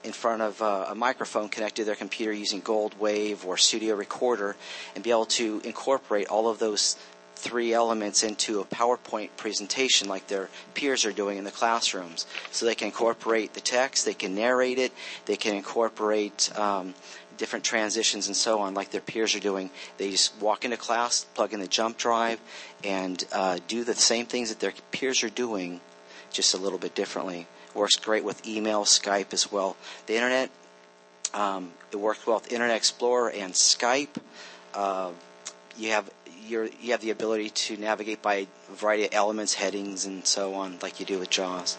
[SPEAKER 12] in front of uh, a microphone connected to their computer using GoldWave or Studio Recorder and be able to incorporate all of those three elements into a PowerPoint presentation like their peers are doing in the classrooms. So they can incorporate the text, they can narrate it, they can incorporate um, different transitions and so on like their peers are doing. They just walk into class, plug in the jump drive, and uh, do the same things that their peers are doing, just a little bit differently. Works great with email, Skype as well. The internet, um, it works well with Internet Explorer and Skype. Uh, you have your, you have the ability to navigate by a variety of elements, headings, and so on, like you do with JAWS.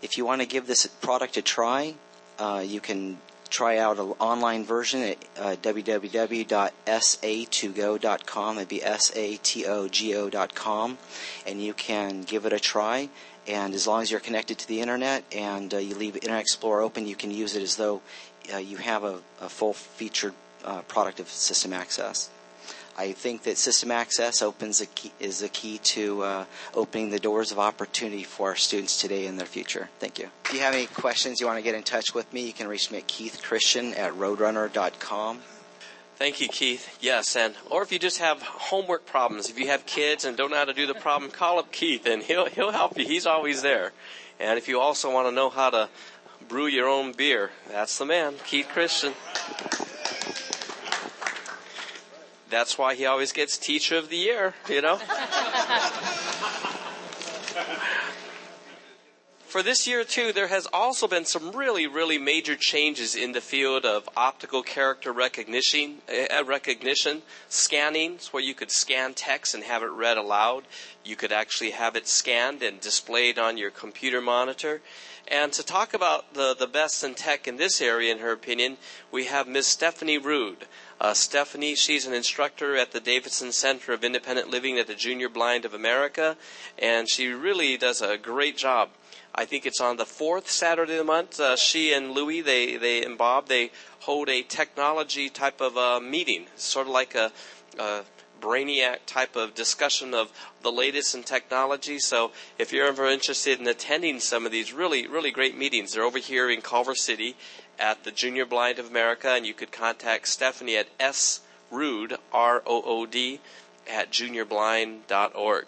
[SPEAKER 12] If you want to give this product a try, uh, you can try out an online version at uh, www.satogo.com. That'd be S-A-T-O-G-O.com. And you can give it a try. And as long as you're connected to the internet and uh, you leave Internet Explorer open, you can use it as though uh, you have a, a full featured uh, product of system access. I think that system access opens a key, is a key to uh, opening the doors of opportunity for our students today and their future. Thank you. If you have any questions you want to get in touch with me, you can reach me at keithchristian at roadrunner.com.
[SPEAKER 2] Thank you, Keith. Yes, and or if you just have homework problems, if you have kids and don't know how to do the problem, call up Keith and he'll he'll help you. He's always there. And if you also want to know how to brew your own beer, that's the man, Keith Christian. That's why he always gets Teacher of the Year, you know? For this year, too, there has also been some really, really major changes in the field of optical character recognition, uh, recognition, scanning, where you could scan text and have it read aloud. You could actually have it scanned and displayed on your computer monitor. And to talk about the, the best in tech in this area, in her opinion, we have Miss Stephanie Rood. Uh, Stephanie, she's an instructor at the Davidson Center of Independent Living at the Junior Blind of America, and she really does a great job I think it's on the fourth Saturday of the month. Uh, she and Louie, they, they and Bob, they hold a technology type of uh, meeting, sort of like a, a brainiac type of discussion of the latest in technology. So if you're ever interested in attending some of these really, really great meetings, they're over here in Culver City at the Junior Blind of America, and you could contact Stephanie at srood, R-O-O-D, at juniorblind.org.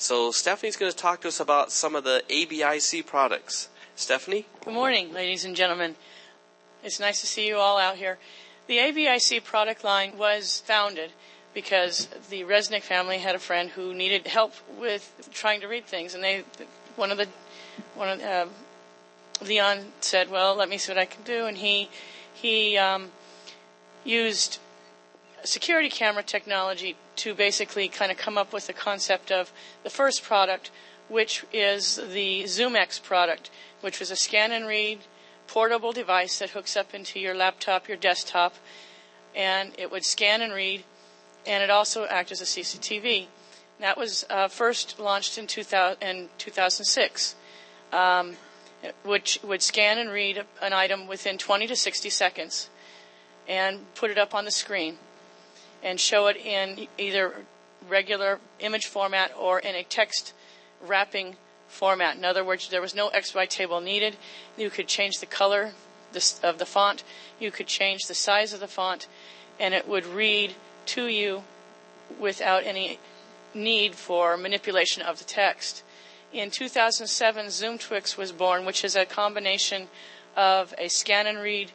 [SPEAKER 2] So Stephanie's going to talk to us about some of the Abisee products. Stephanie?
[SPEAKER 13] Good morning, ladies and gentlemen. It's nice to see you all out here. The Abisee product line was founded because the Resnick family had a friend who needed help with trying to read things, and they, one of the, one of uh, Leon said, "Well, let me see what I can do," and he, he um, used security camera technology to basically kind of come up with the concept of the first product, which is the ZoomEx product, which was a scan and read portable device that hooks up into your laptop, your desktop, and it would scan and read, and it also acts as a CCTV. That was uh, first launched in, 2000, in 2006, um, which would scan and read an item within 20 to 60 seconds and put it up on the screen and show it in either regular image format or in a text wrapping format. In other words, there was no XY table needed. You could change the color of the font. You could change the size of the font, and it would read to you without any need for manipulation of the text. In 2007, ZoomTwix was born, which is a combination of a scan and read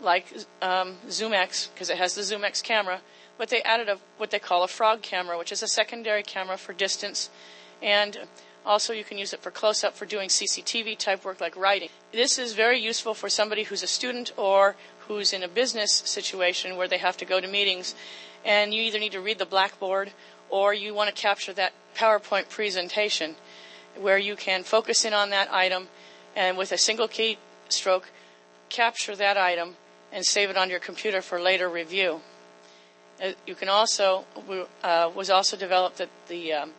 [SPEAKER 13] like um, ZoomEx, because it has the ZoomEx camera, but they added a, what they call a frog camera, which is a secondary camera for distance. And also, you can use it for close up for doing CCTV type work like writing. This is very useful for somebody who's a student or who's in a business situation where they have to go to meetings and you either need to read the blackboard or you want to capture that PowerPoint presentation where you can focus in on that item and with a single key stroke capture that item and save it on your computer for later review. Uh, you can also uh, was also developed that the um,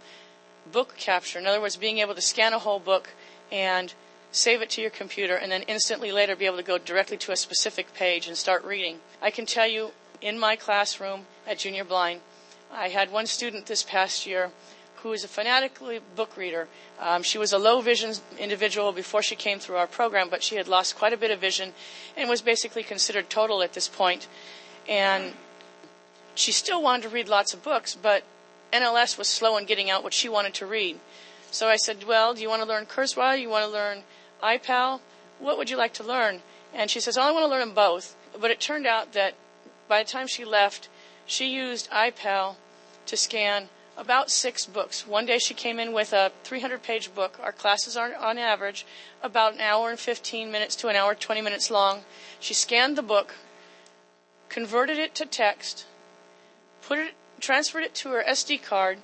[SPEAKER 13] book capture. In other words, being able to scan a whole book and save it to your computer and then instantly later be able to go directly to a specific page and start reading. I can tell you in my classroom at Junior Blind, I had one student this past year who is a fanatically book reader. Um, she was a low vision individual before she came through our program, but she had lost quite a bit of vision and was basically considered total at this point. And she still wanted to read lots of books, but NLS was slow in getting out what she wanted to read. So I said, Well, do you want to learn Kurzweil? You want to learn Eye-Pal? What would you like to learn? And she says, Oh, I want to learn them both. But it turned out that by the time she left, she used Eye-Pal to scan about six books. One day she came in with a 300 page book. Our classes are on average about an hour and 15 minutes to an hour 20 minutes long. She scanned the book, converted it to text, put it, transferred it to her SD card,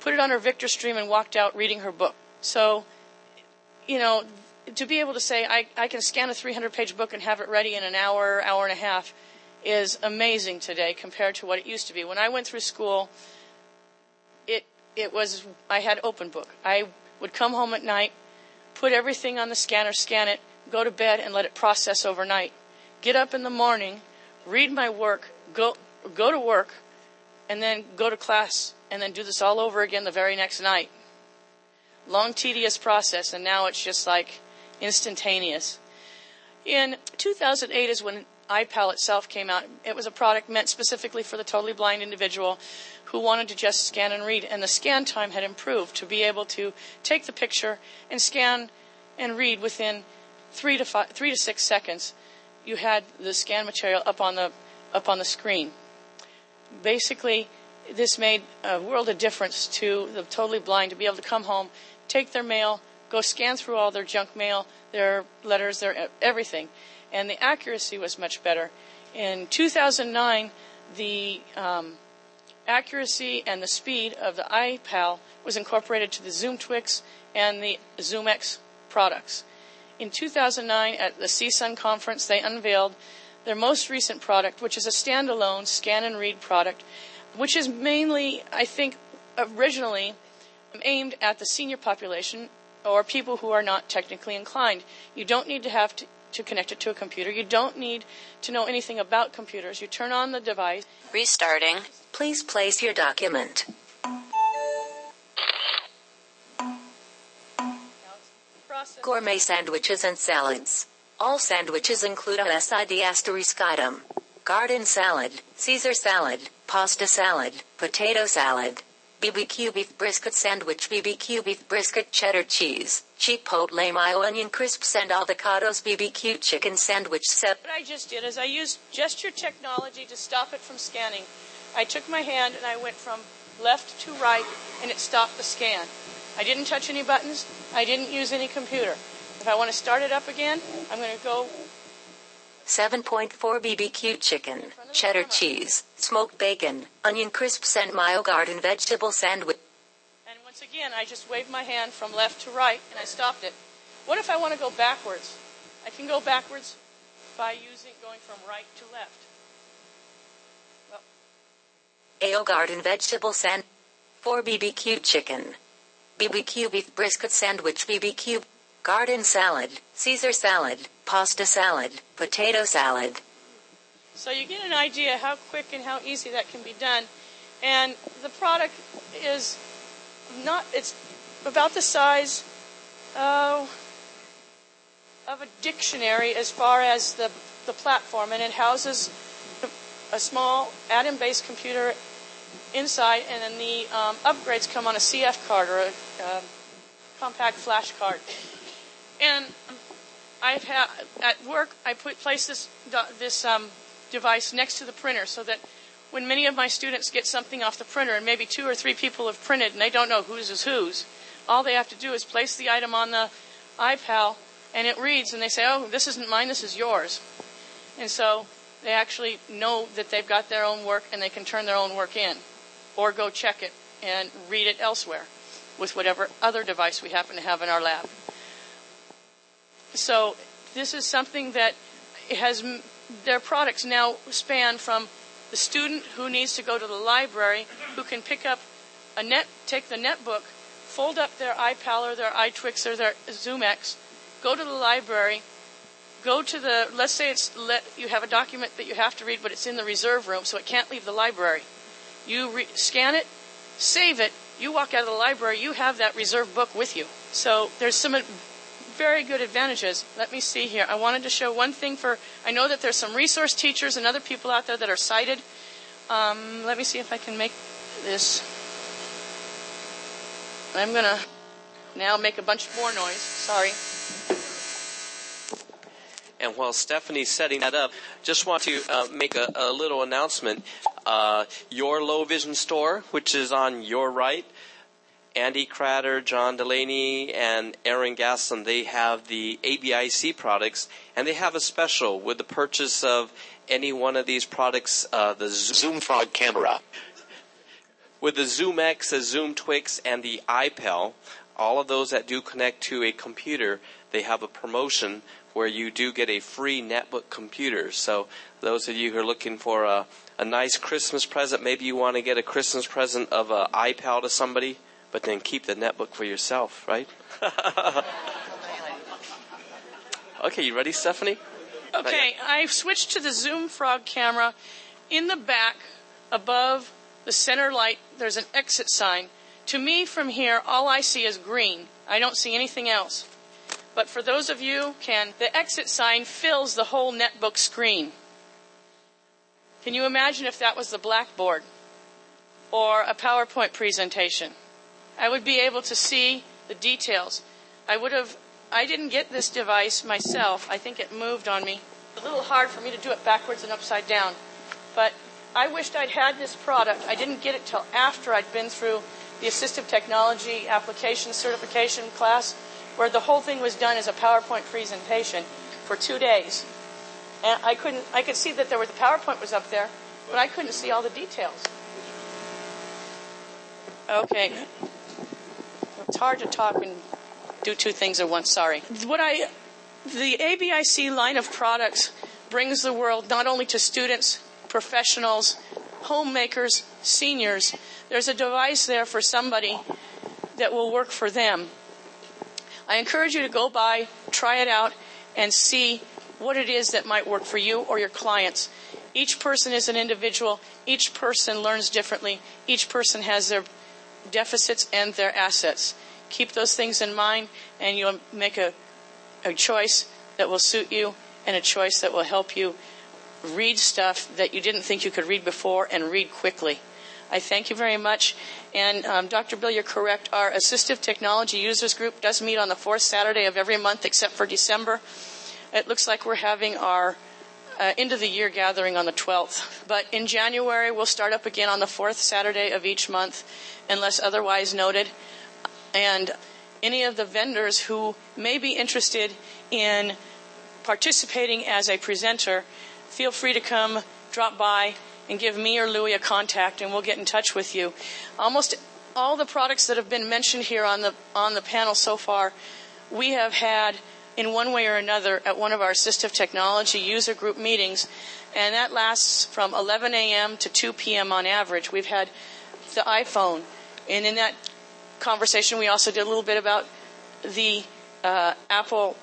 [SPEAKER 13] put it on her Victor Stream, and walked out reading her book. So, you know, to be able to say I, I can scan a 300 page book and have it ready in an hour, hour and a half is amazing today compared to what it used to be. When I went through school, it it was I had open book. I would come home at night, put everything on the scanner, scan it, go to bed and let it process overnight. Get up in the morning, read my work, go go to work, and then go to class and then do this all over again the very next night. Long tedious process and now it's just like instantaneous. In 2008 is when Eye-Pal itself came out. It was a product meant specifically for the totally blind individual who wanted to just scan and read. And the scan time had improved to be able to take the picture and scan and read within three to five, three to six seconds. You had the scan material up on the up on the screen. Basically, this made a world of difference to the totally blind to be able to come home, take their mail, go scan through all their junk mail, their letters, their everything, and the accuracy was much better. In 2009, the um, accuracy and the speed of the Eye-Pal was incorporated to the ZoomTwix and the ZoomEx products. In 2009, at the CSUN conference, they unveiled their most recent product, which is a standalone scan and read product, which is mainly, I think, originally aimed at the senior population or people who are not technically inclined. You don't need to have to, to connect it to a computer. You don't need to know anything about computers. You turn on the device.
[SPEAKER 14] Restarting. Please place your document. Gourmet sandwiches and salads. All sandwiches include a SID asterisk item. Garden salad, Caesar salad, pasta salad, potato salad, BBQ beef brisket sandwich, BBQ beef brisket cheddar cheese, chipotle mayo onion crisps and avocados, BBQ chicken sandwich set.
[SPEAKER 13] What I just did is I used gesture technology to stop it from scanning. I took my hand and I went from left to right and it stopped the scan. I didn't touch any buttons. I didn't use any computer. If I want to start it up again, I'm going to go
[SPEAKER 14] 7.4 BBQ chicken, cheddar cheese, smoked bacon, onion crisps, and mayo garden vegetable sandwich.
[SPEAKER 13] And once again, I just waved my hand from left to right and I stopped it. What if I want to go backwards? I can go backwards by using going from right to left.
[SPEAKER 14] Well. Ale garden vegetable sandwich. 4 BBQ chicken, BBQ beef brisket sandwich, BBQ garden salad, Caesar salad, pasta salad, potato salad.
[SPEAKER 13] So you get an idea how quick and how easy that can be done. And the product is not, it's about the size oh, of a dictionary as far as the, the platform, and it houses a small atom-based computer inside, and then the um, upgrades come on a CF card or a um, compact flash card. And I've had at work, I put place this this um, device next to the printer so that when many of my students get something off the printer, and maybe two or three people have printed and they don't know whose is whose, all they have to do is place the item on the Eye-Pal and it reads, and they say, "Oh, this isn't mine. This is yours." And so they actually know that they've got their own work and they can turn their own work in, or go check it and read it elsewhere with whatever other device we happen to have in our lab. So this is something that has their products now span from the student who needs to go to the library, who can pick up a net, take the netbook, fold up their Eye-Pal or their iTwix or their ZoomEx, go to the library, go to the, let's say it's, let, you have a document that you have to read, but it's in the reserve room, so it can't leave the library. You re- scan it, save it, you walk out of the library, you have that reserve book with you. So there's some very good advantages. Let me see here. I wanted to show one thing for, I know that there's some resource teachers and other people out there that are sighted. Um, let me see if I can make this. I'm going to now make a bunch more noise. Sorry.
[SPEAKER 2] And while Stephanie's setting that up, just want to uh, make a, a, little announcement. Uh, your Low Vision store, which is on your right, Andy Cratter, John Delaney, and Aaron Gaslin, they have the Abisee products, and they have a special with the purchase of any one of these products, uh, the Zoom Frog camera. With the Zoom Ex, the Zoom Twix, and the Eye-Pal, all of those that do connect to a computer, they have a promotion where you do get a free netbook computer. So those of you who are looking for a, a nice Christmas present, maybe you want to get a Christmas present of an Eye-Pal to somebody, but then keep the netbook for yourself, right? okay, you ready, Stephanie?
[SPEAKER 13] Okay, I've switched to the Zoom Frog camera. In the back, above the center light, there's an exit sign. To me, from here, all I see is green. I don't see anything else. But for those of you can, the exit sign fills the whole netbook screen. Can you imagine if that was the blackboard or a PowerPoint presentation? I would be able to see the details. I would have, I didn't get this device myself. I think it moved on me. A little hard for me to do it backwards and upside down. But I wished I'd had this product. I didn't get it till after I'd been through the assistive technology application certification class, where the whole thing was done as a PowerPoint presentation for two days. And I couldn't, I could see that there was, the PowerPoint was up there, but I couldn't see all the details. Okay. It's hard to talk and do two things at once. Sorry. What I, the Abisee line of products brings the world not only to students, professionals, homemakers, seniors. There's a device there for somebody that will work for them. I encourage you to go by, try it out, and see what it is that might work for you or your clients. Each person is an individual. Each person learns differently. Each person has their deficits and their assets. Keep those things in mind, and you'll make a, a choice that will suit you and a choice that will help you read stuff that you didn't think you could read before and read quickly. I thank you very much. And um, Dr. Bill, you're correct. Our assistive technology users group does meet on the fourth Saturday of every month except for December. It looks like we're having our uh, end of the year gathering on the 12th. But in January, we'll start up again on the fourth Saturday of each month, unless otherwise noted. And any of the vendors who may be interested in participating as a presenter, feel free to come drop by and give me or Louie a contact and we'll get in touch with you. Almost all the products that have been mentioned here on the on the panel so far, we have had in one way or another at one of our assistive technology user group meetings, and that lasts from 11 a.m. to 2 p.m. on average. We've had the iPhone, and in that conversation, we also did a little bit about the uh, Apple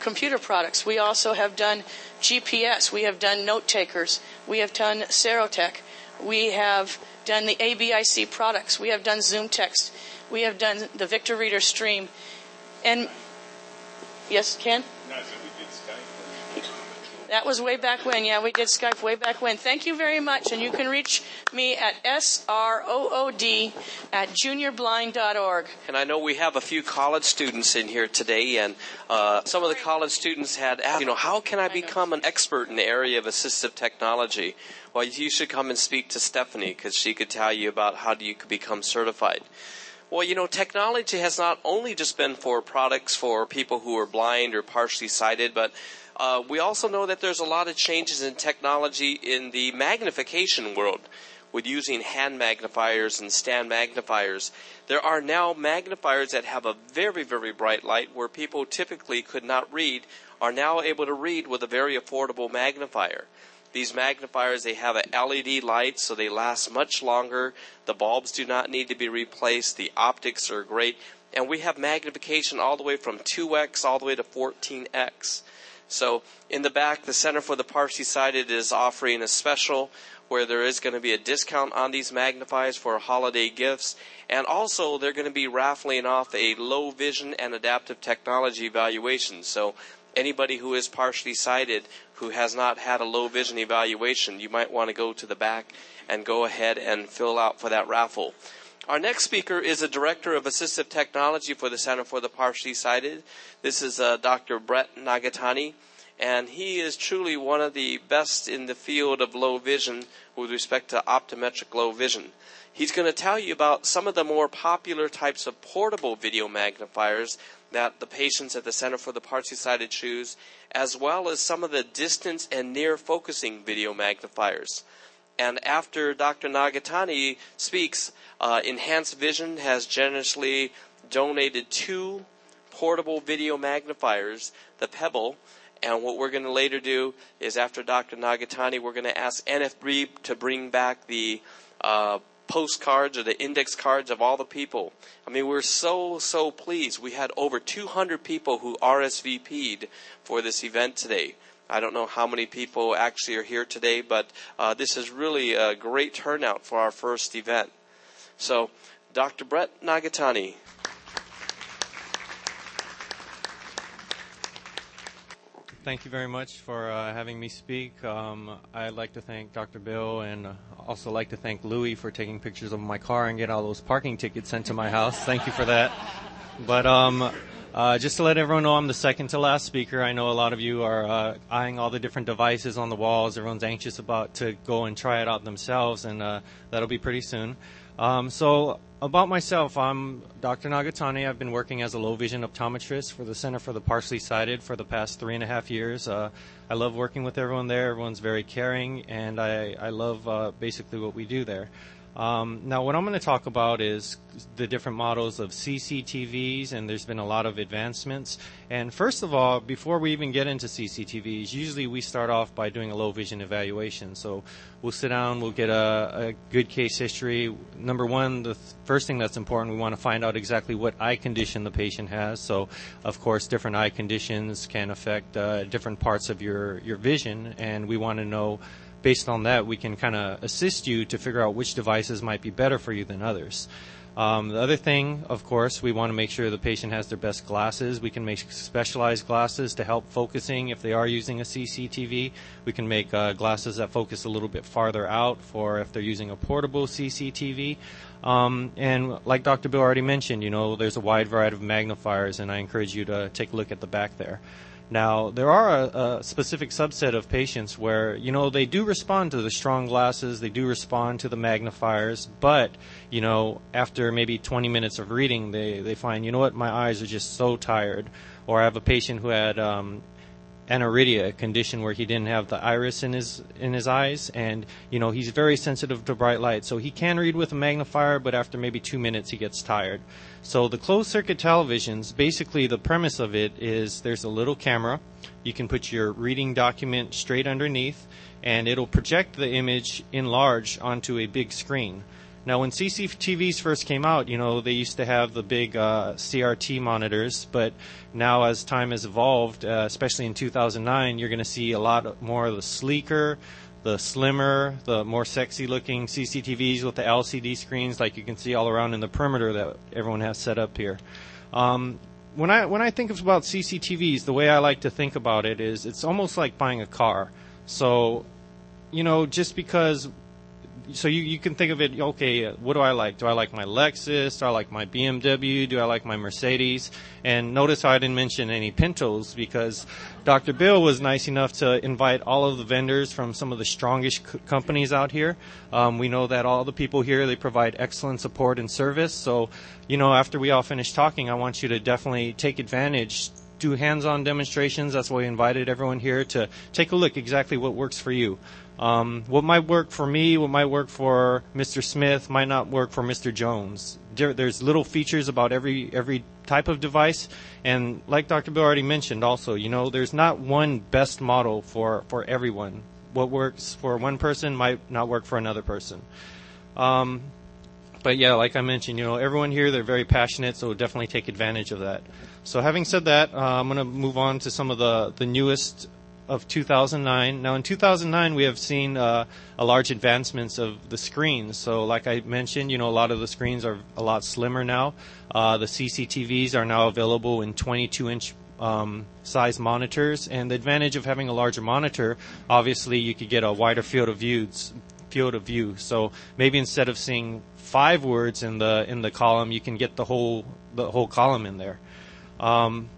[SPEAKER 13] computer products. We also have done GPS. We have done note takers. We have done Serotek. We have done the Abisee products. We have done ZoomText. We have done the Victor Reader Stream. And yes, Ken? That was way back when. Yeah, we did Skype way back when. Thank you very much. And you can reach me at srood at juniorblind.org.
[SPEAKER 2] And I know we have a few college students in here today, and uh, some of the college students had asked, you know, how can I become an expert in the area of assistive technology? Well, you should come and speak to Stephanie because she could tell you about how you could become certified. Well, you know, technology has not only just been for products for people who are blind or partially sighted, but uh, we also know that there's a lot of changes in technology in the magnification world with using hand magnifiers and stand magnifiers. There are now magnifiers that have a very, very bright light where people typically could not read are now able to read with a very affordable magnifier. These magnifiers, they have a LED light, so they last much longer. The bulbs do not need to be replaced. The optics are great. And we have magnification all the way from 2x all the way to 14x. So in the back, the Center for the Partially Sighted is offering a special where there is going to be a discount on these magnifiers for holiday gifts. And also, they're going to be raffling off a low vision and adaptive technology evaluation. So anybody who is partially sighted who has not had a low vision evaluation, you might want to go to the back and go ahead and fill out for that raffle. Our next speaker is a director of assistive technology for the Center for the Partially Sighted. This is uh, Dr. Brett Nagatani, and he is truly one of the best in the field of low vision with respect to optometric low vision. He's going to tell you about some of the more popular types of portable video magnifiers that the patients at the Center for the Partially Sighted choose, as well as some of the distance and near focusing video magnifiers. And after Dr. Nagatani speaks, uh, Enhanced Vision has generously donated two portable video magnifiers, the Pebble. And what we're going to later do is after Dr. Nagatani, we're going to ask NFB to bring back the uh, postcards or the index cards of all the people. I mean, we're so, so pleased. We had over 200 people who RSVP'd for this event today. I don't know how many people actually are here today, but uh, this is really a great turnout for our first event. So, Dr. Brett Nagatani.
[SPEAKER 15] Thank you very much for uh, having me speak. Um, I'd like to thank Dr. Bill and also like to thank Louie for taking pictures of my car and get all those parking tickets sent to my house. Thank you for that. But um, uh, just to let everyone know, I'm the second to last speaker. I know a lot of you are uh, eyeing all the different devices on the walls. Everyone's anxious about to go and try it out themselves, and uh, that'll be pretty soon. Um, so about myself, I'm Dr. Nagatani. I've been working as a low vision optometrist for the Center for the Partially Sighted for the past three and a half years. Uh, I love working with everyone there. Everyone's very caring, and I, I love uh, basically what we do there. Um, now, what I'm going to talk about is the different models of CCTVs, and there's been a lot of advancements. And first of all, before we even get into CCTVs, usually we start off by doing a low vision evaluation. So we'll sit down, we'll get a, a good case history. Number one, the th- first thing that's important, we want to find out exactly what eye condition the patient has. So, of course, different eye conditions can affect uh, different parts of your, your vision, and we want to know based on that, we can kind of assist you to figure out which devices might be better for you than others. Um, the other thing, of course, we want to make sure the patient has their best glasses. We can make specialized glasses to help focusing if they are using a CCTV. We can make uh, glasses that focus a little bit farther out for if they're using a portable CCTV. Um, and like Dr. Bill already mentioned, you know, there's a wide variety of magnifiers, and I encourage you to take a look at the back there. Now, there are a, a, specific subset of patients where, you know, they do respond to the strong glasses, they do respond to the magnifiers, but, you know, after maybe 20 minutes of reading, they, they find, you know what, my eyes are just so tired. Or I have a patient who had um, aniridia, a condition where he didn't have the iris in his in his eyes, and you know he's very sensitive to bright light. So he can read with a magnifier, but after maybe two minutes he gets tired. So the closed circuit televisions, basically the premise of it is there's a little camera. You can put your reading document straight underneath, and it'll project the image enlarged onto a big screen. Now, when CCTVs first came out, you know, they used to have the big uh, CRT monitors, but now as time has evolved, uh, especially in 2009, you're going to see a lot more of the sleeker, the slimmer, the more sexy looking CCTVs with the LCD screens like you can see all around in the perimeter that everyone has set up here. Um, when I when I think about CCTVs, the way I like to think about it is it's almost like buying a car. So, you know, just because so you, you can think of it, okay, what do I like? Do I like my Lexus? Do I like my BMW? Do I like my Mercedes? And notice how I didn't mention any Pintos because Dr. Bill was nice enough to invite all of the vendors from some of the strongest c- companies out here. Um, we know that all the people here, they provide excellent support and service. So, you know, after we all finish talking, I want you to definitely take advantage do hands-on demonstrations. That's why we invited everyone here to take a look exactly what works for you. Um, what might work for me, what might work for Mr. Smith, might not work for Mr. Jones. There, there's little features about every every type of device, and like Dr. Bill already mentioned, also, you know, there's not one best model for for everyone. What works for one person might not work for another person. Um, but yeah, like I mentioned, you know, everyone here they're very passionate, so definitely take advantage of that. So having said that, uh, I'm going to move on to some of the the newest of 2009. Now, in 2009, we have seen uh, a large advancements of the screens. So, like I mentioned, you know, a lot of the screens are a lot slimmer now. Uh, the CCTVs are now available in 22-inch um, size monitors, and the advantage of having a larger monitor, obviously, you could get a wider field of views. Field of view. So maybe instead of seeing five words in the in the column, you can get the whole the whole column in there. Um,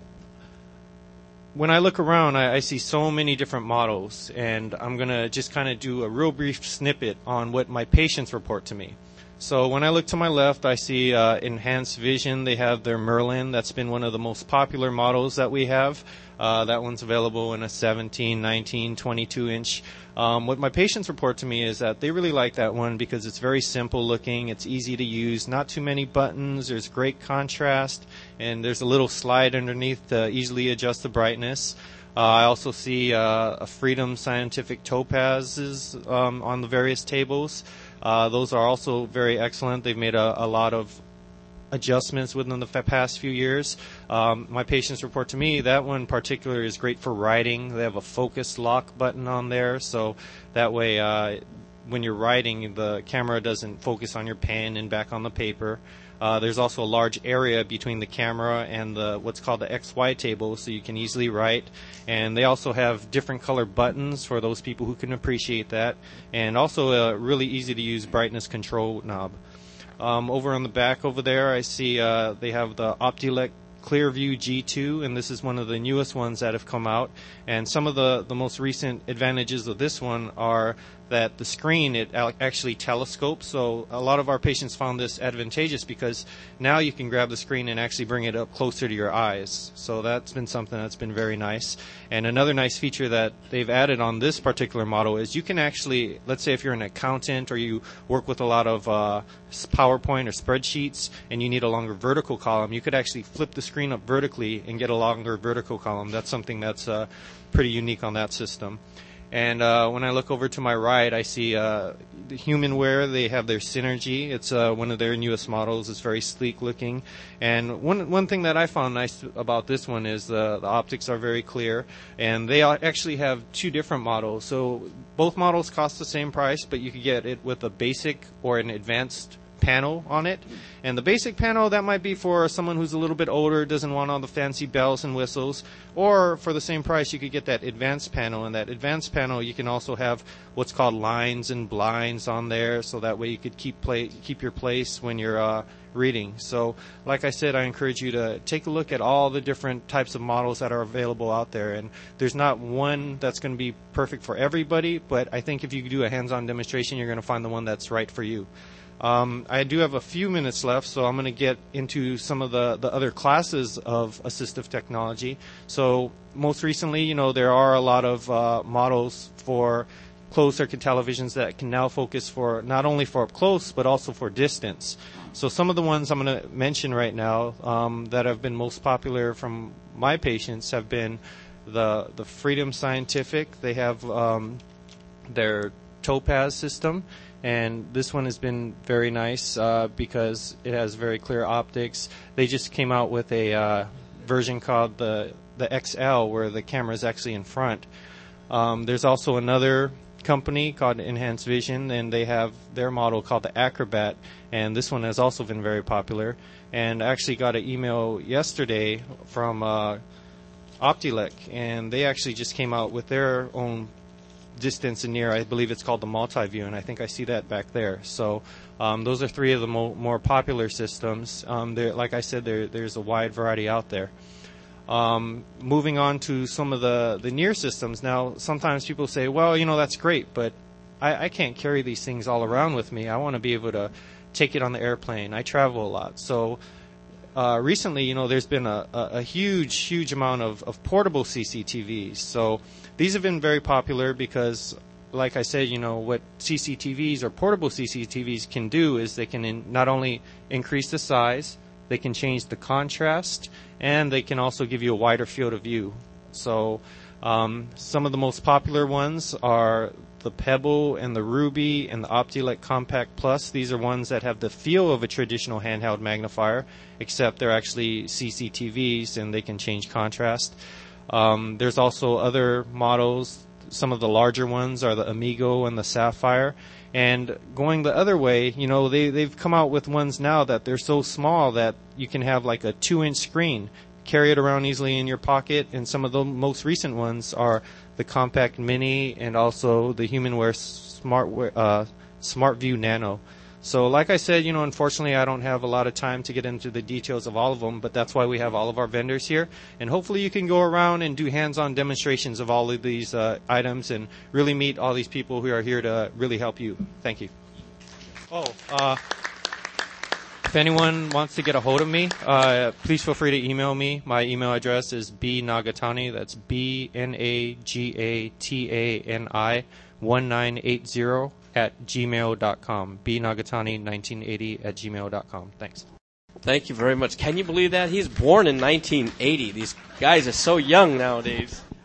[SPEAKER 15] when I look around, I, I, see so many different models, and I'm going to just kind of do a real brief snippet on what my patients report to me. So when I look to my left, I see uh, Enhanced Vision. They have their Merlin. That's been one of the most popular models that we have. Uh, that one's available in a 17, 19, 22 inch. Um, what my patients report to me is that they really like that one because it's very simple looking, it's easy to use, not too many buttons, there's great contrast, and there's a little slide underneath to easily adjust the brightness. Uh, I also see uh, a Freedom Scientific Topazes um, on the various tables. Uh, those are also very excellent. They've made a, a lot of adjustments within the past few years. Um, my patients report to me that one in particular is great for writing. They have a focus lock button on there, so that way uh, when you're writing, the camera doesn't focus on your pen and back on the paper. Uh, there's also a large area between the camera and the what's called the XY table, so you can easily write. And they also have different color buttons for those people who can appreciate that, and also a really easy to use brightness control knob. Um, over on the back over there, I see uh, they have the Optelec Clearview G2, and this is one of the newest ones that have come out. And some of the, the most recent advantages of this one are that the screen it actually telescopes. So a lot of our patients found this advantageous because now you can grab the screen and actually bring it up closer to your eyes. So that's been something that's been very nice. And another nice feature that they've added on this particular model is you can actually, let's say if you're an accountant or you work with a lot of uh, PowerPoint or spreadsheets and you need a longer vertical column, you could actually flip the screen up vertically and get a longer vertical column. That's something that's uh, pretty unique on that system. And uh, when I look over to my right, I see uh, the Humanware. They have their Synergy. It's uh, one of their newest models. It's very sleek looking. And one one thing that I found nice about this one is the, the optics are very clear. And they actually have two different models. So both models cost the same price, but you could get it with a basic or an advanced panel on it. And the basic panel, that might be for someone who's a little bit older, doesn't want all the fancy bells and whistles. Or for the same price, you could get that advanced panel. And that advanced panel, you can also have what's called lines and blinds on there, so that way you could keep play, keep your place when you're uh, reading. So, like I said, I encourage you to take a look at all the different types of models that are available out there. And there's not one that's going to be perfect for everybody, but I think if you do a hands-on demonstration, you're going to find the one that's right for you. Um, I do have a few minutes left, so I'm going to get into some of the, the other classes of assistive technology. So, most recently, you know, there are a lot of uh, models for closed circuit televisions that can now focus for not only for up close but also for distance. So, some of the ones I'm going to mention right now um, that have been most popular from my patients have been the the Freedom Scientific. They have um, their Topaz system and this one has been very nice uh, because it has very clear optics. They just came out with a uh, version called the the XL, where the camera is actually in front. Um, there's also another company called Enhanced Vision, and they have their model called the Acrobat, and this one has also been very popular. And I actually got an email yesterday from uh, Optelec, and they actually just came out with their own distance and near. I believe it's called the multi-view, and I think I see that back there. So um, those are three of the mo- more popular systems. Um, like I said, there, there's a wide variety out there. Um, moving on to some of the, the near systems. Now, sometimes people say, well, you know, that's great, but I, I can't carry these things all around with me. I want to be able to take it on the airplane. I travel a lot. So uh, recently, you know, there's been a, a, huge, huge amount of, of portable CCTVs. So these have been very popular because, like I said, you know, what CCTVs or portable CCTVs can do is they can in, not only increase the size, they can change the contrast, and they can also give you a wider field of view. So um, some of the most popular ones are the Pebble and the Ruby and the Optelec Compact Plus. These are ones that have the feel of a traditional handheld magnifier, except they're actually CCTVs and they can change contrast. Um, there's also other models. Some of the larger ones are the Amigo and the Sapphire. And going the other way, you know, they, they've come out with ones now that they're so small that you can have like a two inch screen, carry it around easily in your pocket. And some of the most recent ones are the Compact Mini and also the HumanWare Smart, uh, SmartView Nano. So, like I said, you know, unfortunately, I don't have a lot of time to get into the details of all of them, but that's why we have all of our vendors here. And hopefully, you can go around and do hands on demonstrations of all of these uh, items and really meet all these people who are here to really help you. Thank you. Oh, uh, if anyone wants to get a hold of me, uh, please feel free to email me. My email address is bnagatani. That's B N A G A T A N I 1980 at gmail.com. bnagatani1980 at gmail.com. Thanks.
[SPEAKER 2] Thank you very much. Can you believe that? He's born in 1980. These guys are so young nowadays.